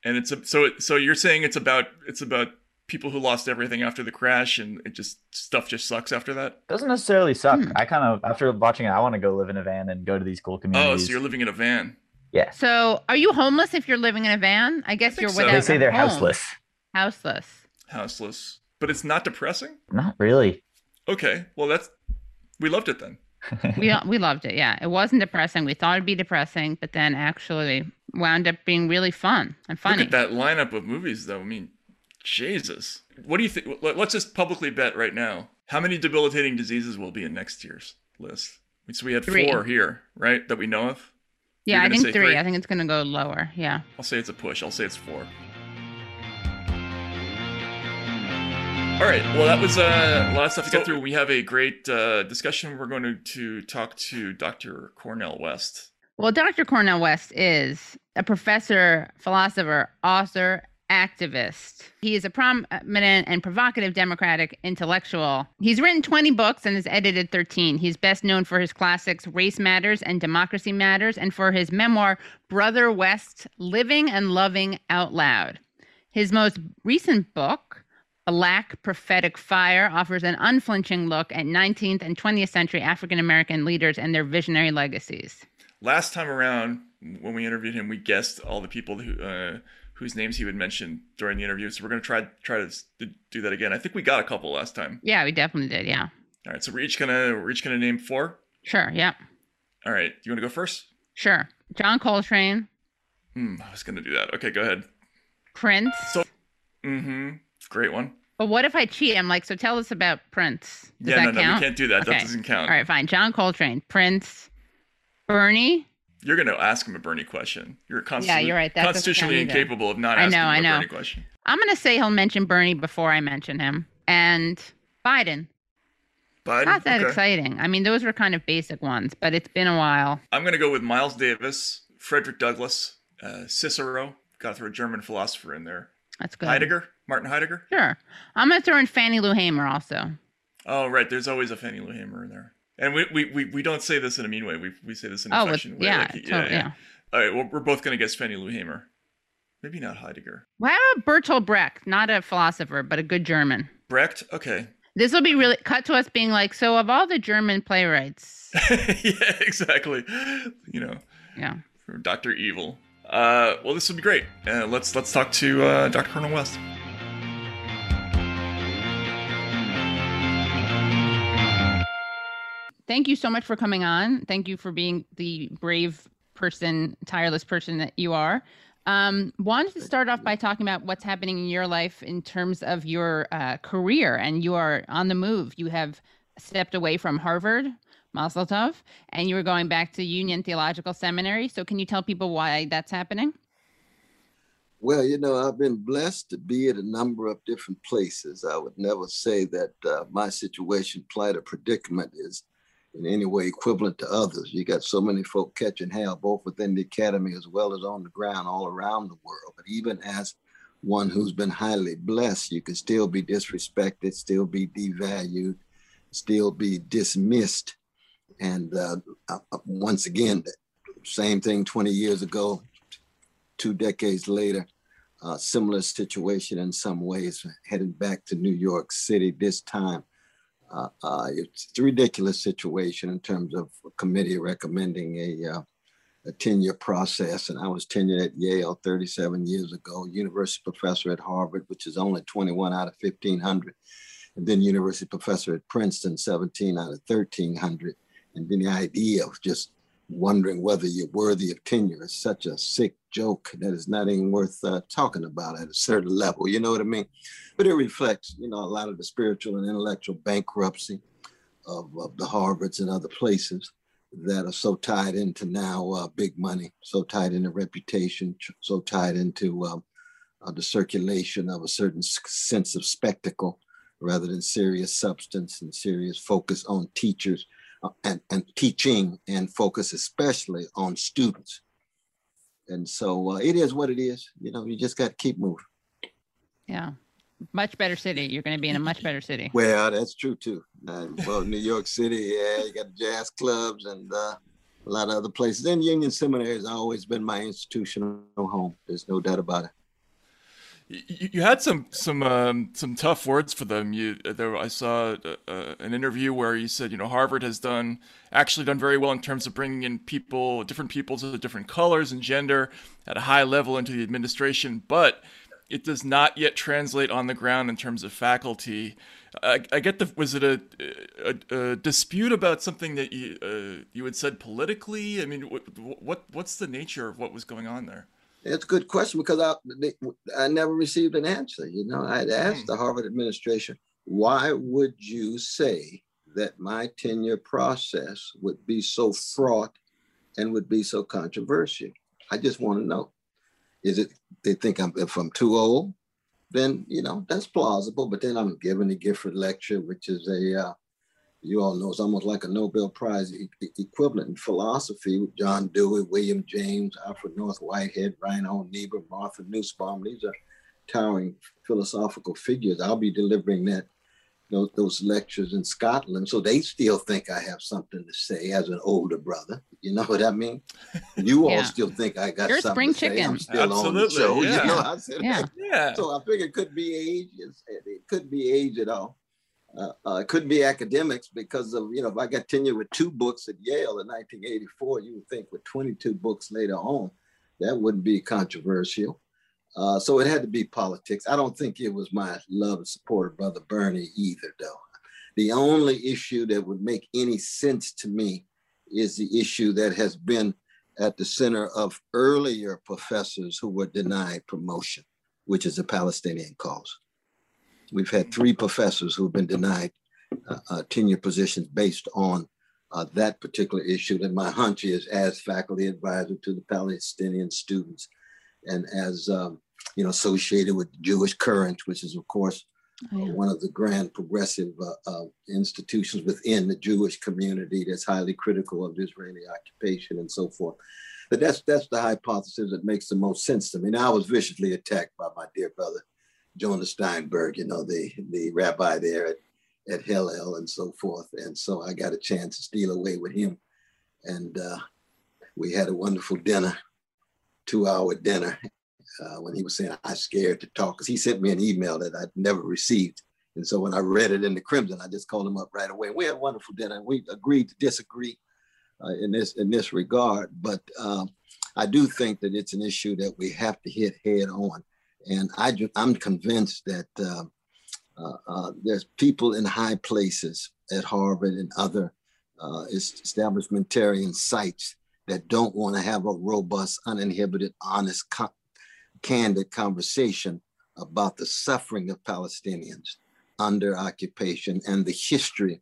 And it's a, so so you're saying it's about it's about people who lost everything after the crash and it just stuff just sucks after that. Doesn't necessarily suck. Hmm. I kind of after watching it, I want to go live in a van and go to these cool communities Oh, so you're living in a van. yeah. So, are you homeless if you're living in a van? I guess think you're so. without. They say they're home. houseless. Houseless. houseless. But it's not depressing? Not really. Okay. Well, that's we loved it then. We we loved it. Yeah, it wasn't depressing. We thought it'd be depressing, but then actually wound up being really fun and funny. Look at that lineup of movies though. I mean, Jesus. What do you think let- let's just publicly bet right now. How many debilitating diseases will be in next year's list? So we had Three. four here, right? That we know of. yeah, I think three. three? I think it's gonna go lower. Yeah. I'll say it's a push. I'll say it's four. All right. Well, that was uh, a lot of stuff to get through. We have a great uh, discussion. We're going to, to talk to Dr. Cornel West. Well, Dr. Cornel West is a professor, philosopher, author, activist. He is a prominent and provocative democratic intellectual. He's written 20 books and has edited 13. He's best known for his classics Race Matters and Democracy Matters and for his memoir Brother West Living and Loving Out Loud. His most recent book, Black Prophetic Fire, offers an unflinching look at 19th and 20th century African American leaders and their visionary legacies. Last time around, when we interviewed him, we guessed all the people who uh, whose names he would mention during the interview. So we're going to try try to do that again. I think we got a couple last time. Yeah, we definitely did. Yeah. All right. So we're each gonna we're each gonna name four. Sure. Yeah. All right. Do you want to go first? Sure. John Coltrane, Hmm. I was gonna do that. Okay. Go ahead. Prince. So- Mm-hmm. Great one. but what if I cheat? I'm like, so tell us about Prince. Does yeah. No. No. count? We can't do that. That doesn't count. All right, fine. John Coltrane, Prince, Bernie. You're going to ask him a Bernie question. You're constitu- you're right. That constitutionally incapable of not I asking know, him I know. Bernie question. I'm gonna say he'll mention Bernie before I mention him, and Biden. Biden. Not that okay. exciting. I mean, those were kind of basic ones, but it's been a while. I'm going to go with Miles Davis, Frederick Douglass, uh, Cicero. Got to throw a German philosopher in there. That's good. Heidegger, Martin Heidegger. Sure. I'm gonna throw in Fannie Lou Hamer also. Oh, right. There's always a Fannie Lou Hamer in there. And we, we, we, we don't say this in a mean way. We, we say this in a Oh, with, way. yeah, like, totally, yeah. All right. Well, we're both going to guess Fannie Lou Hamer. Maybe not Heidegger. Well, how about Bertolt Brecht? Not a philosopher, but a good German. Brecht. Okay. This will be really cut to us being like, so of all the German playwrights, yeah, exactly. You know, yeah. Doctor Evil. Uh, well, this would be great. Uh, let's let's talk to uh, Dr. Cornel West. Thank you so much for coming on. Thank you for being the brave person, tireless person that you are. Um, wanted to start off by talking about what's happening in your life in terms of your uh, career, and you are on the move. You have stepped away from Harvard, Mazel Tov, and you are going back to Union Theological Seminary. So, can you tell people why that's happening? Well, you know, I've been blessed to be at a number of different places. I would never say that uh, my situation, plight, or predicament is in any way equivalent to others. You got so many folk catching hell, both within the academy as well as on the ground all around the world. But even as one who's been highly blessed, you can still be disrespected, still be devalued, still be dismissed. And uh, uh, once again, same thing 20 years ago, two decades later, uh, similar situation in some ways, heading back to New York City this time. Uh, uh, it's a ridiculous situation in terms of a committee recommending a, uh, a tenure process. And I was tenured at Yale 37 years ago, university professor at Harvard, which is only 21 out of 1,500, and then university professor at Princeton, 17 out of 1,300. And then the idea of just wondering whether you're worthy of tenure is such a sick joke that is not even worth uh, talking about at a certain level. You know what I mean? But it reflects, you know, a lot of the spiritual and intellectual bankruptcy of, of the Harvards and other places that are so tied into now uh, big money, so tied into reputation, so tied into um, uh, the circulation of a certain sense of spectacle rather than serious substance and serious focus on teachers and, and teaching and focus especially on students. And so uh, it is what it is. You know, you just got to keep moving. Yeah. Much better city. You're going to be in a much better city. Well, that's true too. Uh, well, New York City, yeah, you got jazz clubs and uh, a lot of other places. And Union Seminary has always been my institutional home. There's no doubt about it. You, had some some um, some tough words for them. You there, I saw uh, uh, an interview where you said, you know, Harvard has done actually done very well in terms of bringing in people, different peoples of different colors and gender at a high level into the administration, but it does not yet translate on the ground in terms of faculty. I, I get the was it a, a, a, dispute about something that you uh, you had said politically? I mean, what, what what's the nature of what was going on there? It's a good question because I they, I never received an answer. You know, I had asked the Harvard administration, why would you say that my tenure process would be so fraught and would be so controversial? I just want to know. Is it they think I'm if I'm too old? Then you know that's plausible. But then I'm giving the Gifford Lecture, which is a uh, you all know it's almost like a Nobel Prize e- equivalent in philosophy with John Dewey, William James, Alfred North Whitehead, Reinhold Niebuhr, Martha Nussbaum. These are towering philosophical figures. I'll be delivering that those, those lectures in Scotland, so they still think I have something to say as an older brother. You know what I mean? You yeah. all still think I got You're something spring to say. chicken. I'm still Absolutely, on the show. Yeah. You know, I said, Yeah. Yeah. So I figure it could be age. It could be age at all. Uh, uh, it couldn't be academics because of, you know, if I got tenure with two books at Yale in 1984, you would think with 22 books later on, that wouldn't be controversial. Uh, so it had to be politics. I don't think it was my love and support of Brother Bernie either, though. The only issue that would make any sense to me is the issue that has been at the center of earlier professors who were denied promotion, which is the Palestinian cause. We've had three professors who have been denied uh, uh, tenure positions based on uh, that particular issue. And my hunch is, as faculty advisor to the Palestinian students, and as um, you know, associated with Jewish Current, which is of course yeah. one of the grand progressive uh, uh, institutions within the Jewish community that's highly critical of the Israeli occupation and so forth. But that's that's the hypothesis that makes the most sense to me. Now I was viciously attacked by my dear brother Jonah Steinberg, you know, the the rabbi there at, at Hillel and so forth. And so I got a chance to steal away with him. And uh, we had a wonderful dinner, two hour dinner, uh, when he was saying, I'm scared to talk, because he sent me an email that I'd never received. And so when I read it in the Crimson, I just called him up right away. We had a wonderful dinner. We agreed to disagree uh, in this in this regard. But um, I do think that it's an issue that we have to hit head on. And I, I'm convinced that uh, uh, uh, there's people in high places at Harvard and other uh, establishmentarian sites that don't want to have a robust, uninhibited, honest, co- candid conversation about the suffering of Palestinians under occupation and the history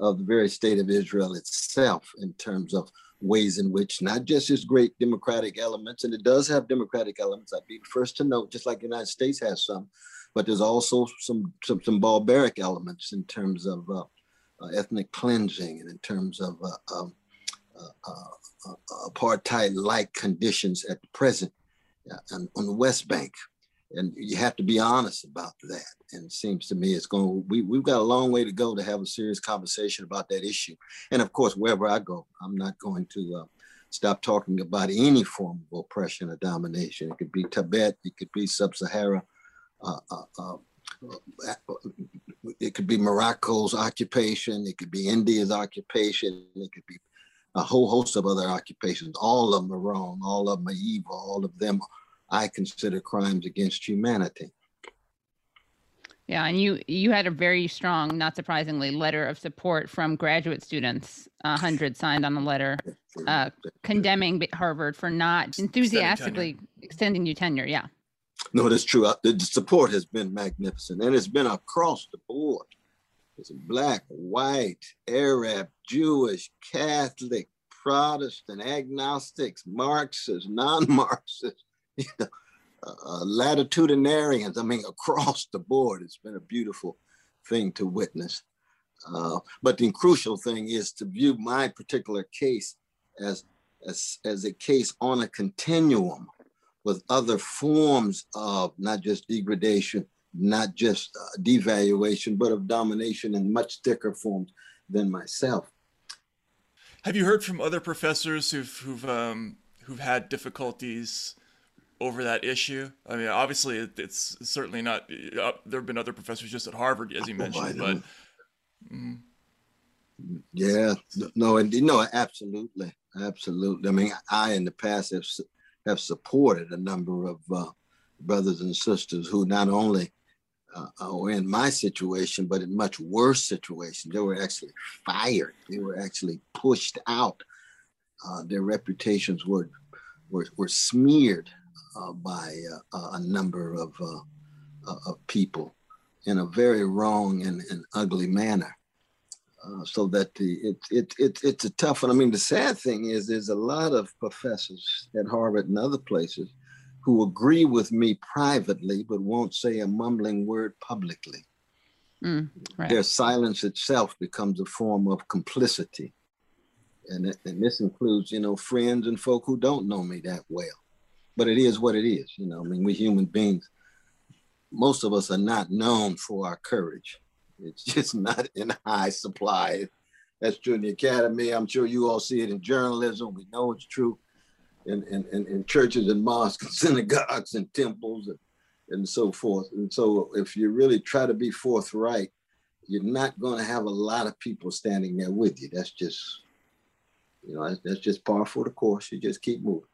of the very state of Israel itself in terms of ways in which not just its great democratic elements, and it does have democratic elements, I'd be the first to note, just like the United States has some, but there's also some some, some barbaric elements in terms of uh, uh, ethnic cleansing and in terms of uh, um, uh, uh, apartheid-like conditions at the present on the West Bank. And you have to be honest about that. And it seems to me it's going, we, we've got a long way to go to have a serious conversation about that issue. And of course, wherever I go, I'm not going to uh, stop talking about any form of oppression or domination. It could be Tibet, it could be Sub-Sahara, uh, uh, uh, it could be Morocco's occupation, it could be India's occupation, it could be a whole host of other occupations. All of them are wrong, all of them are evil, all of them I consider crimes against humanity. Yeah, and you you had a very strong, not surprisingly, letter of support from graduate students. A hundred signed on the letter, uh, condemning Harvard for not enthusiastically extending you tenure. Yeah. No, that's true. Uh, the support has been magnificent, and it's been across the board. It's black, white, Arab, Jewish, Catholic, Protestant, agnostics, Marxists, non-Marxists. Uh, latitudinarians. I mean, across the board, it's been a beautiful thing to witness. Uh, but the crucial thing is to view my particular case as, as, as a case on a continuum with other forms of not just degradation, not just uh, devaluation, but of domination in much thicker forms than myself. Have you heard from other professors who've who've um, who've had difficulties over that issue? I mean, obviously, it's certainly not. Uh, there have been other professors just at Harvard, as you mentioned, but. Mm. Yeah, no, and no, absolutely, absolutely. I mean, I in the past have have supported a number of uh, brothers and sisters who not only uh, were in my situation, but in much worse situations. They were actually fired. They were actually pushed out. Uh, their reputations were were, were smeared by uh, a number of, uh, of people in a very wrong and, and ugly manner. Uh, so that the it, it, it, it's a tough one. I mean, the sad thing is there's a lot of professors at Harvard and other places who agree with me privately, but won't say a mumbling word publicly. Mm, right. Their silence itself becomes a form of complicity. And, and this includes, you know, friends and folk who don't know me that well but it is what it is. You know, I mean, we human beings, most of us are not known for our courage. It's just not in high supply. That's true in the academy. I'm sure you all see it in journalism. We know it's true in, in, in, in churches and mosques and synagogues and temples and, and so forth. And so if you really try to be forthright, you're not going to have a lot of people standing there with you. That's just, you know, that's, just par for the course. You just keep moving.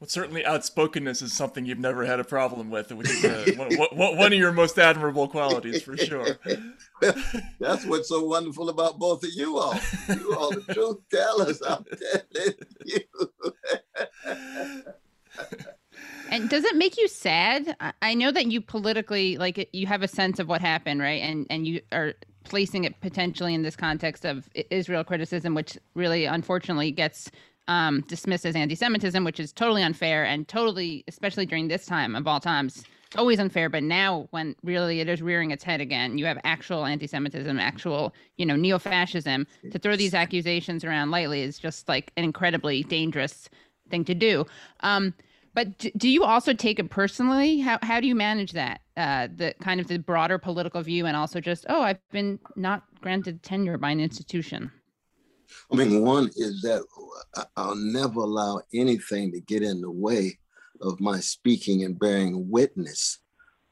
Well, certainly outspokenness is something you've never had a problem with, which is uh, one, one, of your most admirable qualities for sure. That's what's so wonderful about both of you all. You all the truth tellers. I'm telling you. and does it make you sad? I know that you politically, like, you have a sense of what happened, right? And and you are placing it potentially in this context of Israel criticism, which really, unfortunately, gets um, dismissed as anti-Semitism, which is totally unfair and totally, especially during this time of all times, always unfair. But now, when really it is rearing its head again, you have actual anti-Semitism, actual, you know, neo-fascism. To throw these accusations around lightly is just like an incredibly dangerous thing to do. Um, but do you also take it personally? How how do you manage that? Uh, the kind of the broader political view, and also just oh, I've been not granted tenure by an institution. I mean, one is that I'll never allow anything to get in the way of my speaking and bearing witness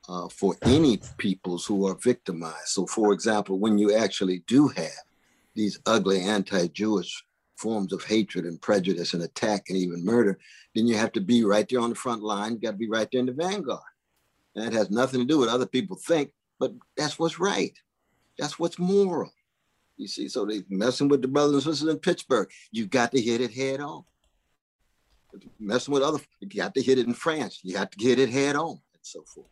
uh, for any peoples who are victimized. So, for example, when you actually do have these ugly anti Jewish forms of hatred and prejudice and attack and even murder, then you have to be right there on the front line. You got to be right there in the vanguard. And it has nothing to do with other people think, but that's what's right. That's what's moral. You see, so they messing with the brothers and sisters in Pittsburgh. You got to hit it head on. Messing with other, you got to hit it in France. You got to hit it head on, and so forth.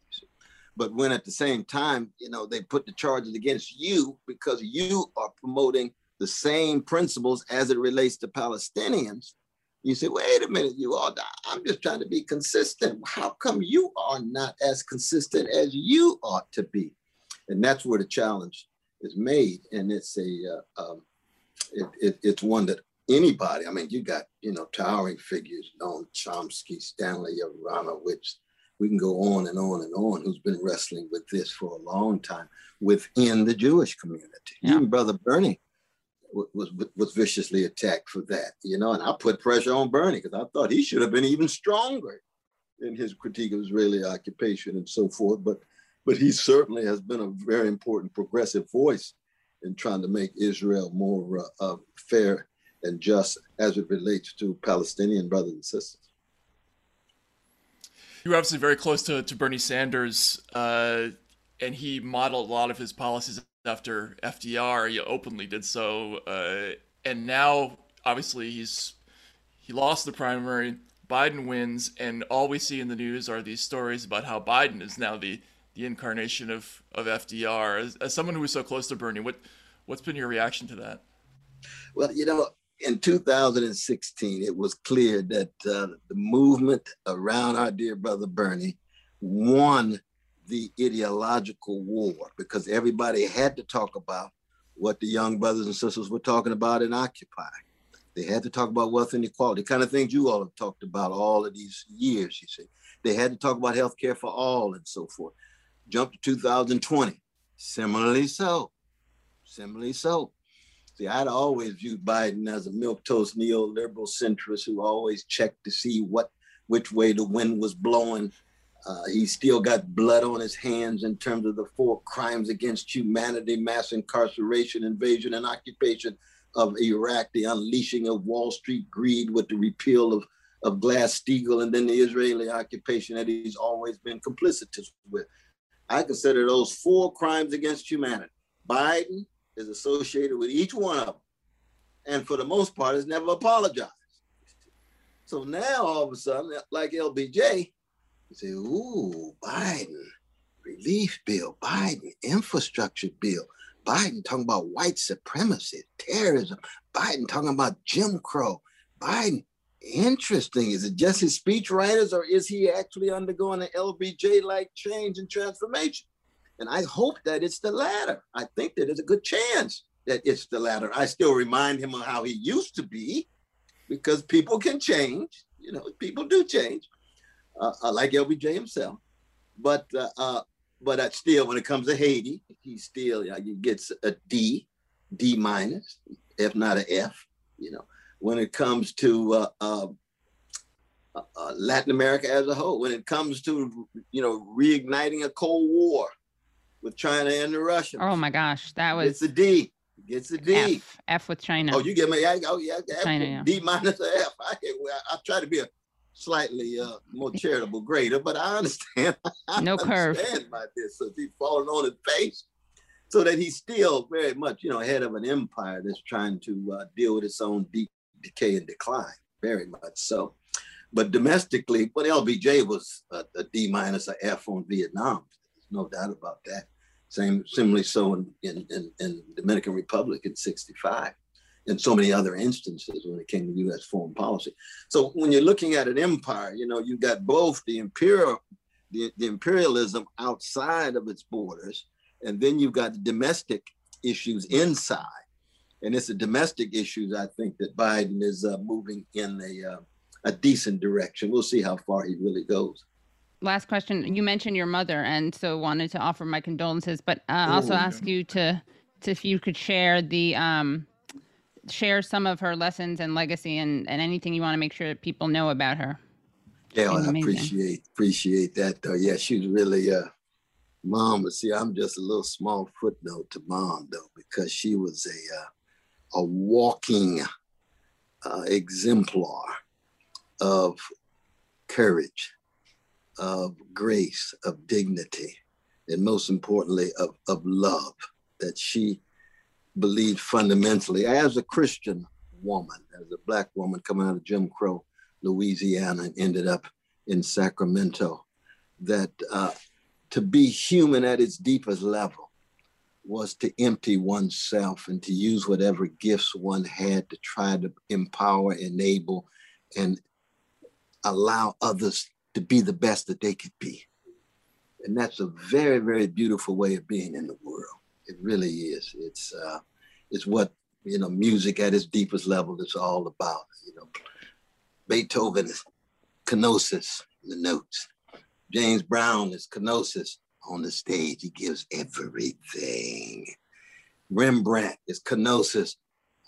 But when at the same time, you know, they put the charges against you because you are promoting the same principles as it relates to Palestinians, you say, wait a minute, you all, I'm just trying to be consistent. How come you are not as consistent as you ought to be? And that's where the challenge is made, and it's a uh, um, it, it, it's one that anybody. I mean, you got you know towering figures, Noam Chomsky, Stanley Aronowitz. We can go on and on and on. Who's been wrestling with this for a long time within the Jewish community? Yeah. Even Brother Bernie was was viciously attacked for that, you know, and I put pressure on Bernie because I thought he should have been even stronger in his critique of Israeli occupation and so forth. But but he certainly has been a very important progressive voice in trying to make Israel more uh, uh, fair and just as it relates to Palestinian brothers and sisters. You were obviously very close to, to Bernie Sanders, uh, and he modeled a lot of his policies after FDR. He openly did so, uh, and now obviously he's he lost the primary. Biden wins, and all we see in the news are these stories about how Biden is now the the incarnation of of FDR. As, as someone who was so close to Bernie, what what's been your reaction to that? Well, you know, in 2016, it was clear that uh, the movement around our dear brother Bernie won the ideological war because everybody had to talk about what the young brothers and sisters were talking about in Occupy. They had to talk about wealth inequality, kind of things you all have talked about all of these years, you see. They had to talk about health care for all and so forth. Jump to 2020, similarly so. Similarly so. See, I'd always viewed Biden as a milquetoast neoliberal centrist who always checked to see what which way the wind was blowing. Uh, he still got blood on his hands in terms of the four crimes against humanity, mass incarceration, invasion, and occupation of Iraq, the unleashing of Wall Street greed with the repeal of, of Glass-Steagall, and then the Israeli occupation that he's always been complicitous with. I consider those four crimes against humanity. Biden is associated with each one of them, and for the most part, has never apologized. So now all of a sudden, like LBJ, you say, "Ooh, Biden, relief bill, Biden, infrastructure bill, Biden talking about white supremacy, terrorism, Biden talking about Jim Crow, Biden." Interesting. Is it just his speech writers, or is he actually undergoing an LBJ-like change and transformation? And I hope that it's the latter. I think that there's a good chance that it's the latter. I still remind him of how he used to be because people can change. You know, people do change, uh, uh like LBJ himself. But uh, uh, but uh, still, when it comes to Haiti, he still he gets a D, D minus, if not an F. You know, when it comes to uh, uh, uh, Latin America as a whole, when it comes to you know reigniting a Cold War, with China and the Russians. Oh my gosh, that was it's a D. Gets a D. F, F with China. Oh, you get me? I, oh yeah, F, China, yeah. D minus F. I, I try to be a slightly uh, more charitable grader, but I understand. I no curve. Understand by this, so he's falling on his face, so that he's still very much, you know, head of an empire that's trying to uh, deal with its own deep decay and decline. Very much so. But domestically, but LBJ was a, a D minus, a F on Vietnam. There's no doubt about that. Same, similarly so in, in, in, in Dominican Republic in 65 and so many other instances when it came to U.S. foreign policy. So when you're looking at an empire, you know, you've got both the imperial, the, the imperialism outside of its borders, and then you've got the domestic issues inside. And it's the domestic issues I think that Biden is uh, moving in a, uh, a decent direction. We'll see how far he really goes last question. You mentioned your mother, and so wanted to offer my condolences, but uh, also oh, ask you to, to if you could share the um, share some of her lessons and legacy, and, and anything you want to make sure that people know about her. Yeah, I appreciate appreciate that. Though, yeah, she was really uh, mom. But see, I'm just a little small footnote to mom though, because she was a uh, a walking uh, exemplar of courage of grace, of dignity, and most importantly, of, of love that she believed fundamentally. As a Christian woman, as a Black woman coming out of Jim Crow, Louisiana, and ended up in Sacramento, that uh, to be human at its deepest level was to empty oneself and to use whatever gifts one had to try to empower, enable, and allow others to be the best that they could be. And that's a very, very beautiful way of being in the world. It really is. It's uh, it's what you know, music at its deepest level is all about. You know, Beethoven is kenosis, the notes. James Brown is kenosis on the stage. He gives everything. Rembrandt is kenosis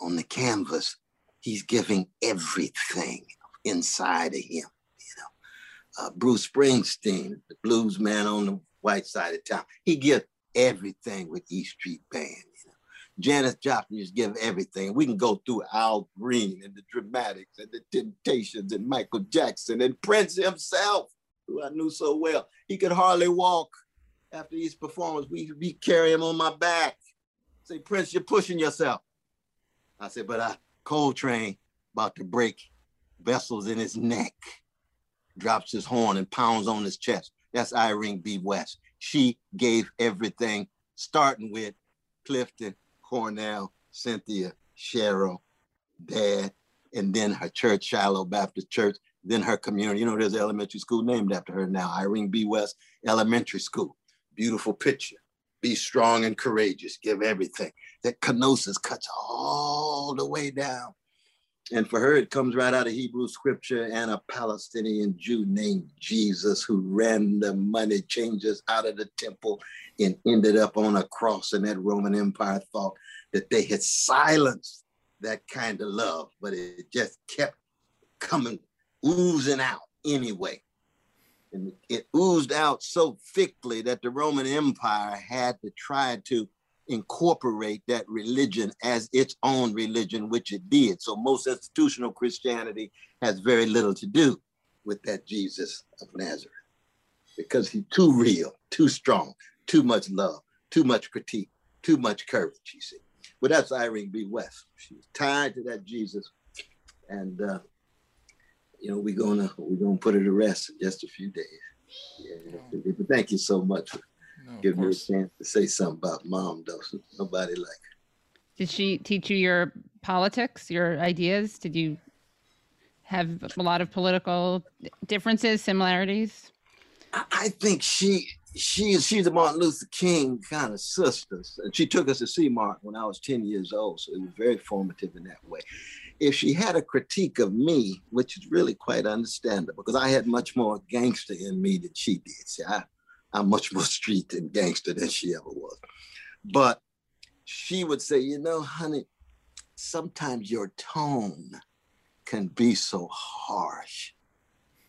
on the canvas, he's giving everything inside of him. You know, uh, Bruce Springsteen, the blues man on the white side of town, he gives everything with E Street Band. You know, Janis Joplin just give everything. We can go through Al Green and the Dramatics and the Temptations and Michael Jackson and Prince himself, who I knew so well. He could hardly walk after these performances. We we carry him on my back. Say, Prince, you're pushing yourself. I said, but I Coltrane about to break vessels in his neck, drops his horn and pounds on his chest. That's Irene B. West. She gave everything, starting with Clifton, Cornel, Cynthia, Cheryl, Dad, and then her church, Shiloh Baptist Church, then her community. You know, there's an elementary school named after her now, Irene B. West Elementary School. Beautiful picture. Be strong and courageous. Give everything. That kenosis cuts all the way down. And for her, it comes right out of Hebrew scripture and a Palestinian Jew named Jesus who ran the money changers out of the temple and ended up on a cross. And that Roman Empire thought that they had silenced that kind of love, but it just kept coming, oozing out anyway. And it oozed out so thickly that the Roman Empire had to try to incorporate that religion as its own religion, which it did. So most institutional Christianity has very little to do with that Jesus of Nazareth because he's too real, too strong, too much love, too much critique, too much courage, you see. But that's Irene B. West. She's tied to that Jesus. And uh, you know, we're gonna we're gonna put her to rest in just a few days. Yeah, but thank you so much for no, giving me a chance to say something about mom, though. Nobody like her. Did she teach you your politics, your ideas? Did you have a lot of political differences, similarities? I think she she is she's a Martin Luther King kind of sister. And she took us to see Martin when I was 10 years old. So it was very formative in that way. If she had a critique of me, which is really quite understandable, because I had much more gangster in me than she did. See, I, I'm much more street and gangster than she ever was. But she would say, you know, honey, sometimes your tone can be so harsh.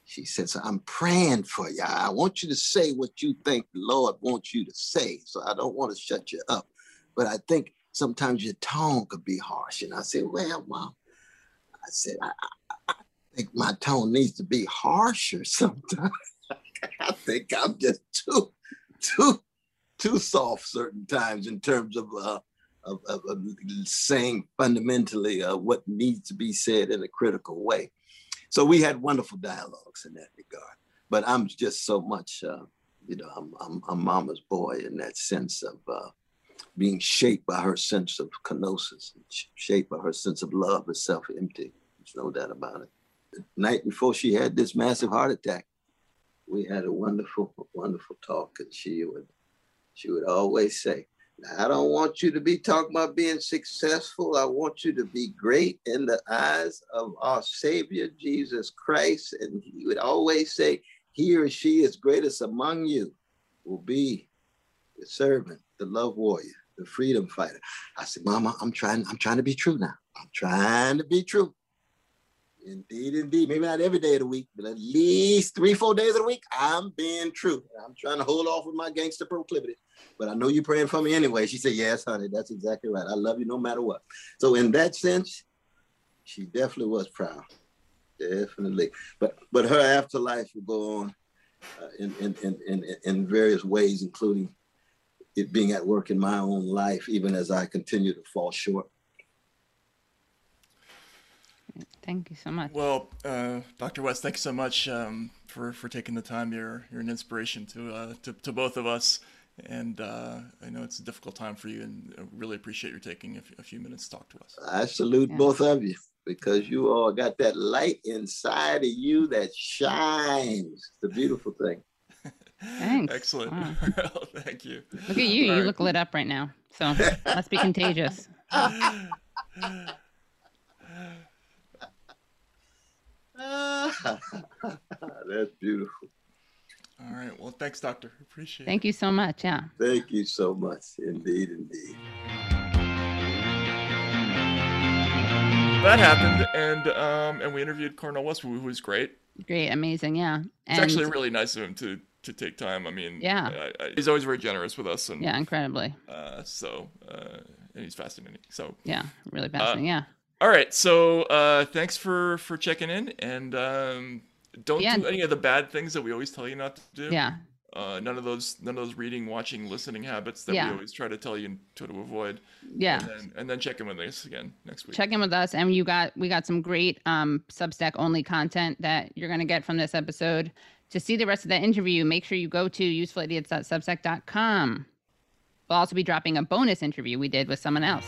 She says, I'm praying for you. I want you to say what you think the Lord wants you to say. So I don't want to shut you up. But I think sometimes your tone could be harsh. And I said, well, mom, I said, I, I, think my tone needs to be harsher sometimes. I think I'm just too, too, too soft certain times in terms of uh, of, of, of, saying fundamentally uh, what needs to be said in a critical way. So we had wonderful dialogues in that regard. But I'm just so much, uh, you know, I'm, I'm, I'm mama's boy in that sense of uh, being shaped by her sense of kenosis, shaped by her sense of love herself empty. There's no doubt about it. The night before she had this massive heart attack, we had a wonderful, wonderful talk, and she would, she would always say, "I don't want you to be talking about being successful. I want you to be great in the eyes of our Savior Jesus Christ." And he would always say, "He or she is greatest among you will be the servant, the love warrior, the freedom fighter." I said, "Mama, I'm trying. I'm trying to be true now. I'm trying to be true." Indeed, indeed. Maybe not every day of the week, but at least three, four days of the week, I'm being true. I'm trying to hold off with my gangster proclivity. But I know you're praying for me anyway. She said, Yes, honey, that's exactly right. I love you no matter what. So in that sense, she definitely was proud. Definitely. But but her afterlife will go on uh, in, in, in, in, in various ways, including it being at work in my own life, even as I continue to fall short. Thank you so much. Well, uh, Dr. West, thanks so much um, for for taking the time. You're you're an inspiration to uh, to, to both of us, and uh, I know it's a difficult time for you, and I really appreciate your taking a, f- a few minutes to talk to us. I salute yeah. both of you because you all got that light inside of you that shines. It's a beautiful thing. Thanks. Excellent. Wow. Thank you. Look at you. All you right. look lit up right now. So must be contagious. That's beautiful. All right. Well, thanks, Doctor. Appreciate Thank it. you so much. Yeah. Thank you so much. Indeed, indeed. that happened, and um, and we interviewed Cornel West, who was great. Great, amazing, yeah. It's actually really nice of him to to take time. I mean, Yeah. I, I, he's always very generous with us, and yeah, incredibly. uh, so uh, and he's fascinating. So Yeah, really fascinating. yeah. All right, so uh, thanks for for checking in, and um, don't Yeah. do any of the bad things that we always tell you not to do. Yeah. Uh, none of those none of those reading, watching, listening habits that Yeah. we always try to tell you to, to avoid. Yeah. And then, and then check in with us again next week. check in with us and you got we got some great um substack only content that you're going to get from this episode to see the rest of that interview make sure you go to usefulidiots.substack.com we'll also be dropping a bonus interview we did with someone else